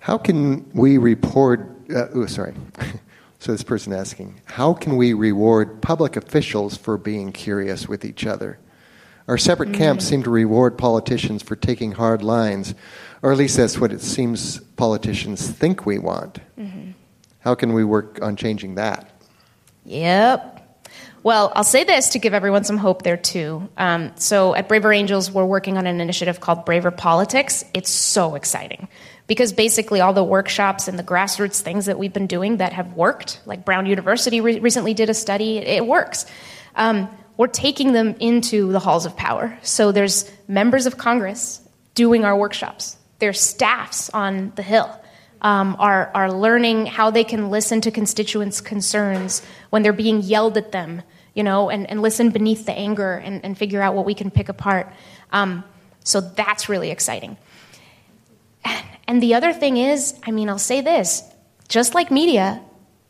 How can we report? Uh, oh, sorry. so this person asking, how can we reward public officials for being curious with each other? Our separate mm. camps seem to reward politicians for taking hard lines, or at least that's what it seems politicians think we want. Mm-hmm. How can we work on changing that? Yep. Well, I'll say this to give everyone some hope there too. Um, so at Braver Angels, we're working on an initiative called Braver Politics. It's so exciting because basically all the workshops and the grassroots things that we've been doing that have worked, like Brown University re- recently did a study, it, it works. Um, we're taking them into the halls of power. So there's members of Congress doing our workshops. There's staffs on the Hill. Um, are, are learning how they can listen to constituents' concerns when they're being yelled at them, you know, and, and listen beneath the anger and, and figure out what we can pick apart. Um, so that's really exciting. And the other thing is, I mean, I'll say this just like media,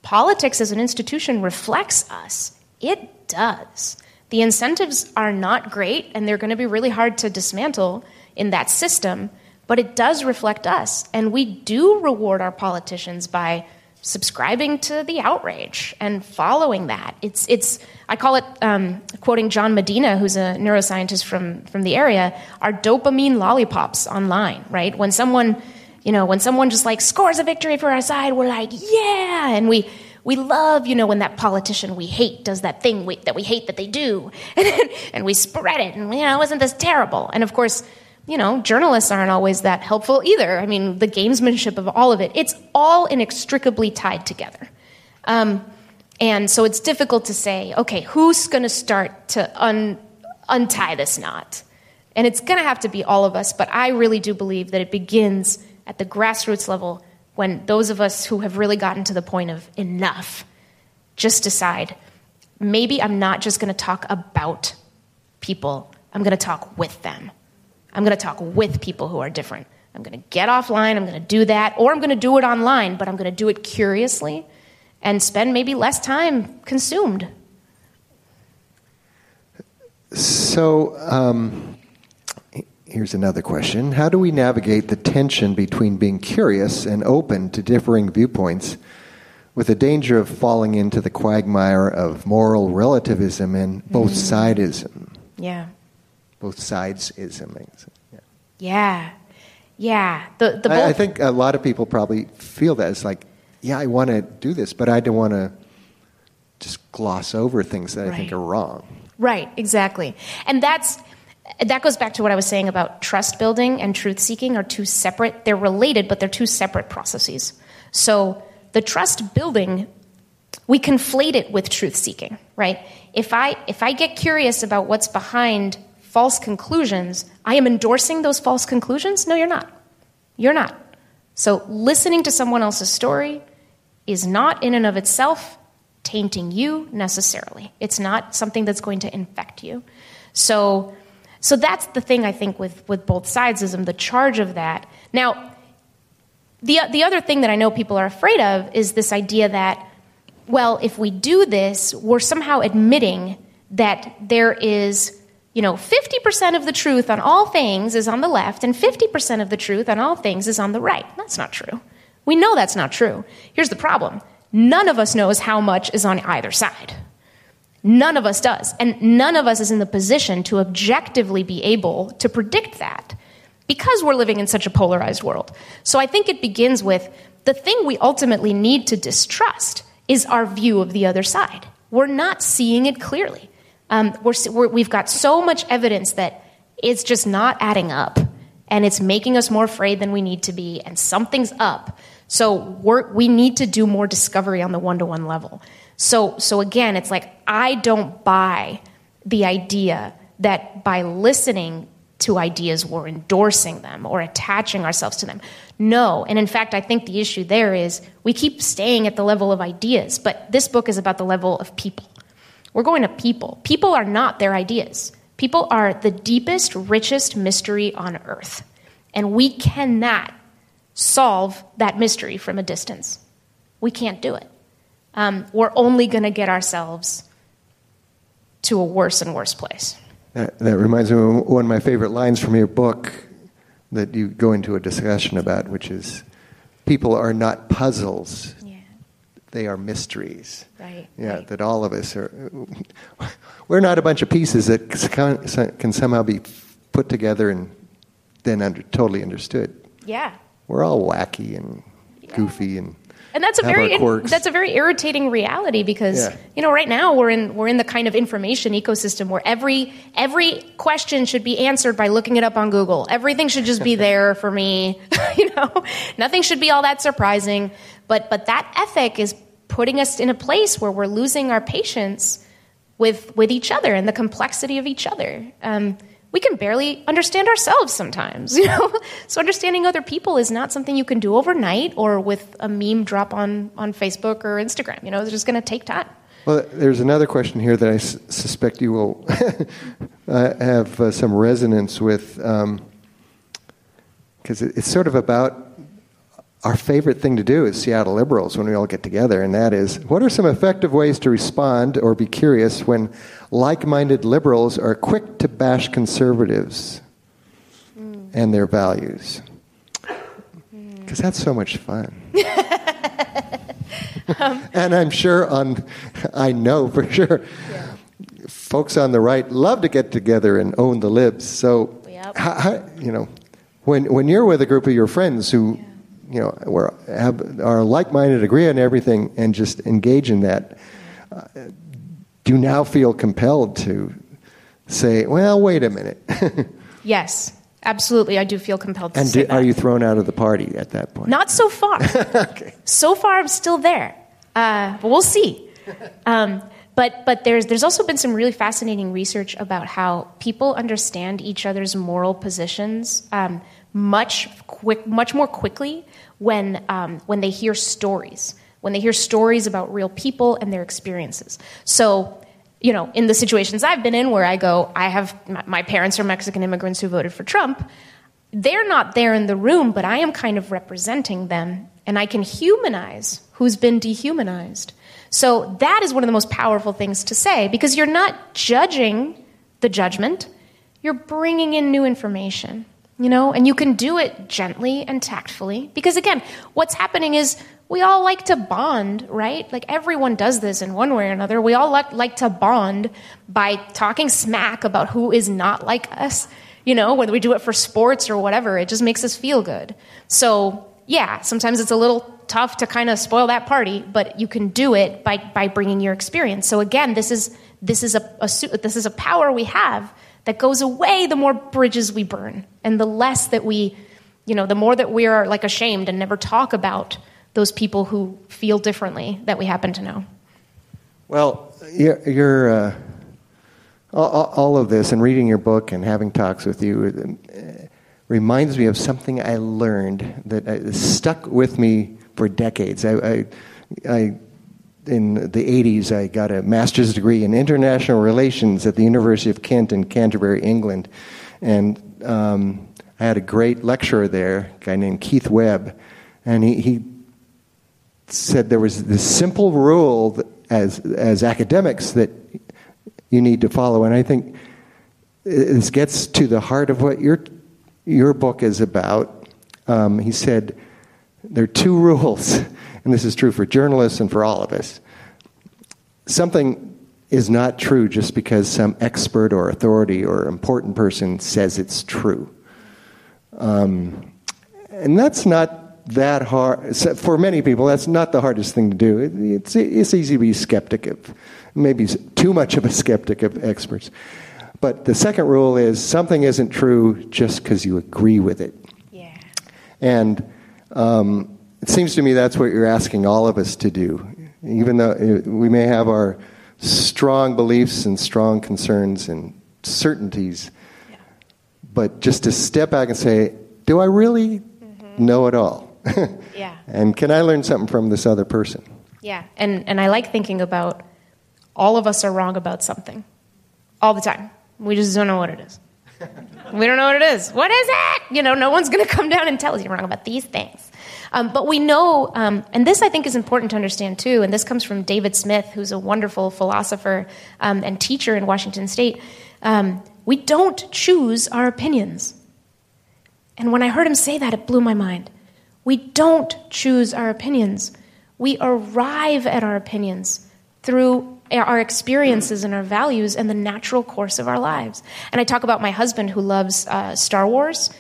politics as an institution reflects us. It does. The incentives are not great, and they're going to be really hard to dismantle in that system, but it does reflect us. And we do reward our politicians by subscribing to the outrage and following that. It's, it's I call it, um, quoting John Medina, who's a neuroscientist from, from the area, our dopamine lollipops online, right? When someone you know, when someone just like scores a victory for our side, we're like, yeah. And we, we love, you know, when that politician we hate does that thing we, that we hate that they do. And, and we spread it. And, you know, isn't this terrible? And of course, you know, journalists aren't always that helpful either. I mean, the gamesmanship of all of it, it's all inextricably tied together. Um, and so it's difficult to say, okay, who's going to start to un- untie this knot? And it's going to have to be all of us, but I really do believe that it begins at the grassroots level when those of us who have really gotten to the point of enough just decide maybe I'm not just going to talk about people, I'm going to talk with them. I'm going to talk with people who are different. I'm going to get offline, I'm going to do that, or I'm going to do it online, but I'm going to do it curiously and spend maybe less time consumed. So, um, Here's another question How do we navigate the tension between being curious and open to differing viewpoints with the danger of falling into the quagmire of moral relativism and both mm. sidism? Yeah. Both sidesism. Yeah. Yeah. yeah. The, the both- I, I think a lot of people probably feel that. It's like, yeah, I want to do this, but I don't want to just gloss over things that right. I think are wrong. Right, exactly. And that's that goes back to what I was saying about trust building and truth seeking are two separate, they're related, but they're two separate processes. So the trust building, we conflate it with truth seeking, right? If I, if I get curious about what's behind false conclusions, I am endorsing those false conclusions? No, you're not. You're not. So listening to someone else's story is not in and of itself tainting you necessarily. It's not something that's going to infect you. So so that's the thing I think with, with both sidesism, um, the charge of that. Now, the, the other thing that I know people are afraid of is this idea that, well, if we do this, we're somehow admitting that there is, you know, 50% of the truth on all things is on the left and 50% of the truth on all things is on the right. That's not true. We know that's not true. Here's the problem none of us knows how much is on either side. None of us does. And none of us is in the position to objectively be able to predict that because we're living in such a polarized world. So I think it begins with the thing we ultimately need to distrust is our view of the other side. We're not seeing it clearly. Um, we're, we have got so much evidence that it's just not adding up and it's making us more afraid than we need to be, and something's up. So we need to do more discovery on the one to one level. So, so again, it's like I don't buy the idea that by listening to ideas, we're endorsing them or attaching ourselves to them. No. And in fact, I think the issue there is we keep staying at the level of ideas, but this book is about the level of people. We're going to people. People are not their ideas. People are the deepest, richest mystery on earth. And we cannot solve that mystery from a distance. We can't do it. Um, we're only going to get ourselves to a worse and worse place. That, that reminds me of one of my favorite lines from your book that you go into a discussion about, which is people are not puzzles. They are mysteries. Right. Yeah, right. that all of us are. We're not a bunch of pieces that can, can somehow be put together and then under, totally understood. Yeah. We're all wacky and goofy and. And that's a very that's a very irritating reality because Yeah. you know right now we're in we're in the kind of information ecosystem where every every question should be answered by looking it up on Google. Everything should just be there for me. you know, nothing should be all that surprising. But but that ethic is putting us in a place where we're losing our patience with with each other and the complexity of each other. Um, we can barely understand ourselves sometimes, you know. so understanding other people is not something you can do overnight or with a meme drop on on Facebook or Instagram. You know, it's just going to take time. Well, there's another question here that I s- suspect you will uh, have uh, some resonance with, because it it's sort of about our favorite thing to do as Seattle liberals when we all get together, and that is what are some effective ways to respond or be curious when like minded liberals are quick to bash conservatives mm. and their values? Mm. Because that's so much fun. and I'm sure on, I know for sure, folks on the right love to get together and own the libs. So, Yep. how, how- you know, when when you're with a group of your friends who, you know, were, have, are like-minded, agree on everything, and just engage in that, uh, do now feel compelled to say, "Well, wait a minute," Yes, absolutely. I do feel compelled to and say do, are you thrown out of the party at that point? Not so far. okay. so far I'm still there, uh, but we'll see. Um, but but there's there's also been some really fascinating research about how people understand each other's moral positions um, much quick much more quickly when um, when they hear stories when they hear stories about real people and their experiences. So. You know, in the situations I've been in where I go, I have my, my parents are Mexican immigrants who voted for Trump they're not there in the room, but I am kind of representing them, and I can humanize who's been dehumanized. So that is one of the most powerful things to say because you're not judging the judgment, you're bringing in new information, you know, and you can do it gently and tactfully because, again, what's happening is we all like to bond, right? Like everyone does this in one way or another. We all like, like to bond by talking smack about who is not like us you know, whether we do it for sports or whatever, it just makes us feel good. So, yeah, sometimes it's a little tough to kind of spoil that party, but you can do it by, by bringing your experience. So again, this is this is a, a this is a power we have that goes away the more bridges we burn, and the less that we, you know, the more that we are like ashamed and never talk about those people who feel differently that we happen to know. Well, you're, you're uh, all, all of this and reading your book and having talks with you uh, reminds me of something I learned that uh, stuck with me for decades. I, I, I, in the 80s, I got a master's degree in international relations at the University of Kent in Canterbury, England. And um, I had a great lecturer there, a guy named Keith Webb. And he, he said there was this simple rule as, as academics that you need to follow. And I think this gets to the heart of what your, your book is about. Um, he said there are two rules, and this is true for journalists and for all of us. Something is not true just because some expert or authority or important person says it's true. Um, and that's not that hard. For many people, that's not the hardest thing to do. It's, it's easy to be skeptic of, maybe too much of a skeptic of experts. But the second rule is something isn't true just because you agree with it. Yeah. And um, it seems to me that's what you're asking all of us to do. Even though uh, we may have our strong beliefs and strong concerns and certainties, Yeah. but just to step back and say, do I really know it all? Yeah. and can I learn something from this other person? Yeah, and, and I like thinking about all of us are wrong about something all the time. We just don't know what it is. we don't know what it is. What is it? You know, no one's going to come down and tell us you're wrong about these things. Um, but we know, um, and this I think is important to understand too, and this comes from David Smith, who's a wonderful philosopher um, and teacher in Washington State. Um, we don't choose our opinions. And when I heard him say that, it blew my mind. We don't choose our opinions. We arrive at our opinions through our experiences and our values and the natural course of our lives. And I talk about my husband who loves uh, Star Wars.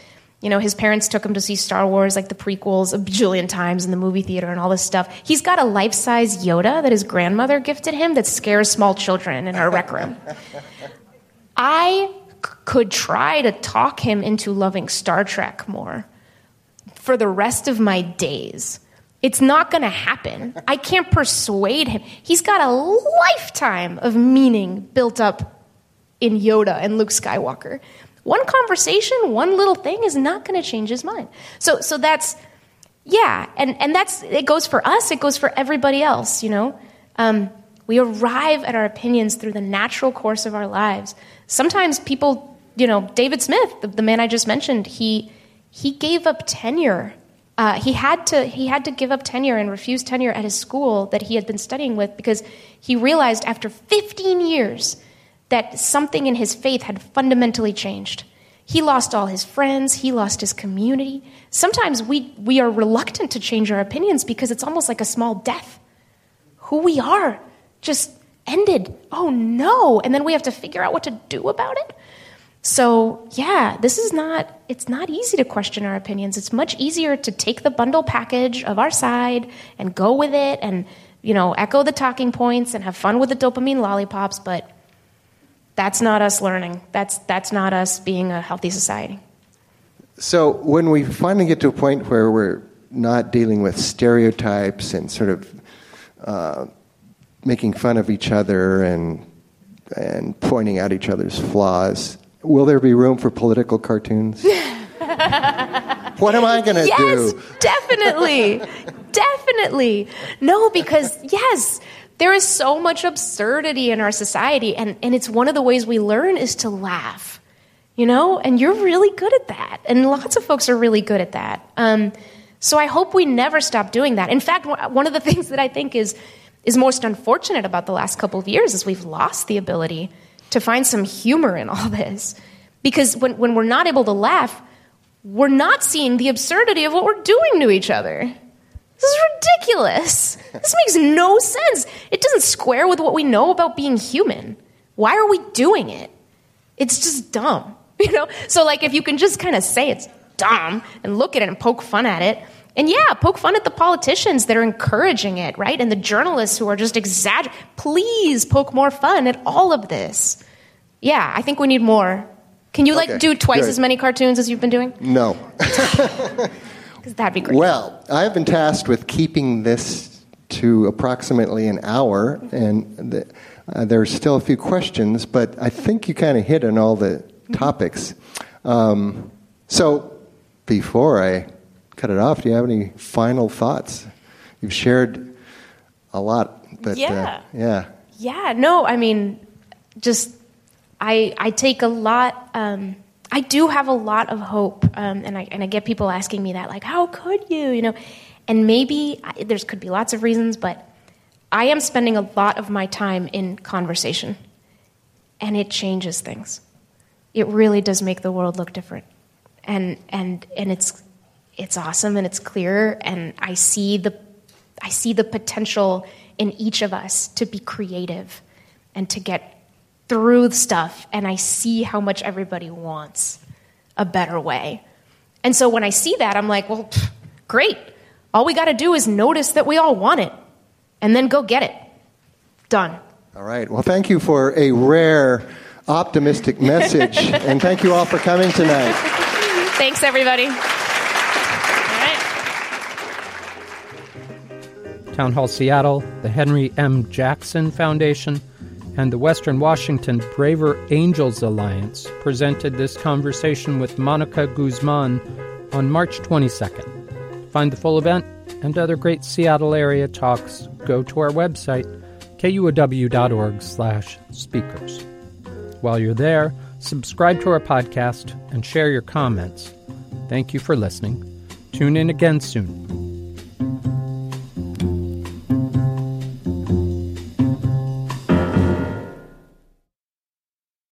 You know, his parents took him to see Star Wars, like the prequels, a bajillion times in the movie theater and all this stuff. He's got a life size Yoda that his grandmother gifted him that scares small children in our rec room. I c- could try to talk him into loving Star Trek more for the rest of my days. It's not going to happen. I can't persuade him. He's got a lifetime of meaning built up in Yoda and Luke Skywalker. One conversation, one little thing is not going to change his mind. So, so that's, yeah, and, and that's, it goes for us, it goes for everybody else, you know? Um, we arrive at our opinions through the natural course of our lives. Sometimes people, you know, David Smith, the, the man I just mentioned, he, he gave up tenure. Uh, he had to he had to give up tenure and refuse tenure at his school that he had been studying with because he realized after 15 years that something in his faith had fundamentally changed. He lost all his friends, he lost his community. Sometimes we, we are reluctant to change our opinions because it's almost like a small death. Who we are just ended. Oh no. And then we have to figure out what to do about it. So, yeah, this is not it's not easy to question our opinions. It's much easier to take the bundle package of our side and go with it and, you know, echo the talking points and have fun with the dopamine lollipops, but that's not us learning. That's, that's not us being a healthy society. So when we finally get to a point where we're not dealing with stereotypes and sort of uh, making fun of each other and and pointing out each other's flaws, will there be room for political cartoons? what am I going to yes, do? Yes, definitely, definitely. No, because yes, there is so much absurdity in our society, and, and it's one of the ways we learn is to laugh, you know? And you're really good at that. And lots of folks are really good at that. Um, so I hope we never stop doing that. In fact, one of the things that I think is, is most unfortunate about the last couple of years is we've lost the ability to find some humor in all this. Because when, when we're not able to laugh, we're not seeing the absurdity of what we're doing to each other. This is ridiculous. This makes no sense. It doesn't square with what we know about being human. Why are we doing it? It's just dumb. You know? So like if you can just kind of say it's dumb and look at it and poke fun at it. And yeah, poke fun at the politicians that are encouraging it, right? And the journalists who are just exaggerating. Please poke more fun at all of this. Yeah, I think we need more. Can you like Okay, do twice good. as many cartoons as you've been doing? No. Because that'd be great. Well, I've been tasked with keeping this to approximately an hour, and the, uh, there's still a few questions, but I think you kind of hit on all the topics. Um, so, before I cut it off, do you have any final thoughts? You've shared a lot, but Yeah. uh, yeah. Yeah, no, I mean, just I I take a lot. Um, I do have a lot of hope, um, and I and I get people asking me that, like, how could you, you know? And maybe there's could be lots of reasons, but I am spending a lot of my time in conversation, and it changes things. It really does make the world look different, and and and it's it's awesome and it's clear, and I see the I see the potential in each of us to be creative and to get through stuff, and I see how much everybody wants a better way. And so when I see that, I'm like, well, pff, great. All we got to do is notice that we all want it and then go get it. Done. All right. Well, thank you for a rare optimistic message, and thank you all for coming tonight. Thanks, everybody. All right. Town Hall Seattle, the Henry M. Jackson Foundation, and the Western Washington Braver Angels Alliance presented this conversation with Monica Guzman on March 22nd. Find the full event and other great Seattle area talks, go to our website, kuow.org slash speakers. While you're there, subscribe to our podcast, and share your comments. Thank you for listening. Tune in again soon.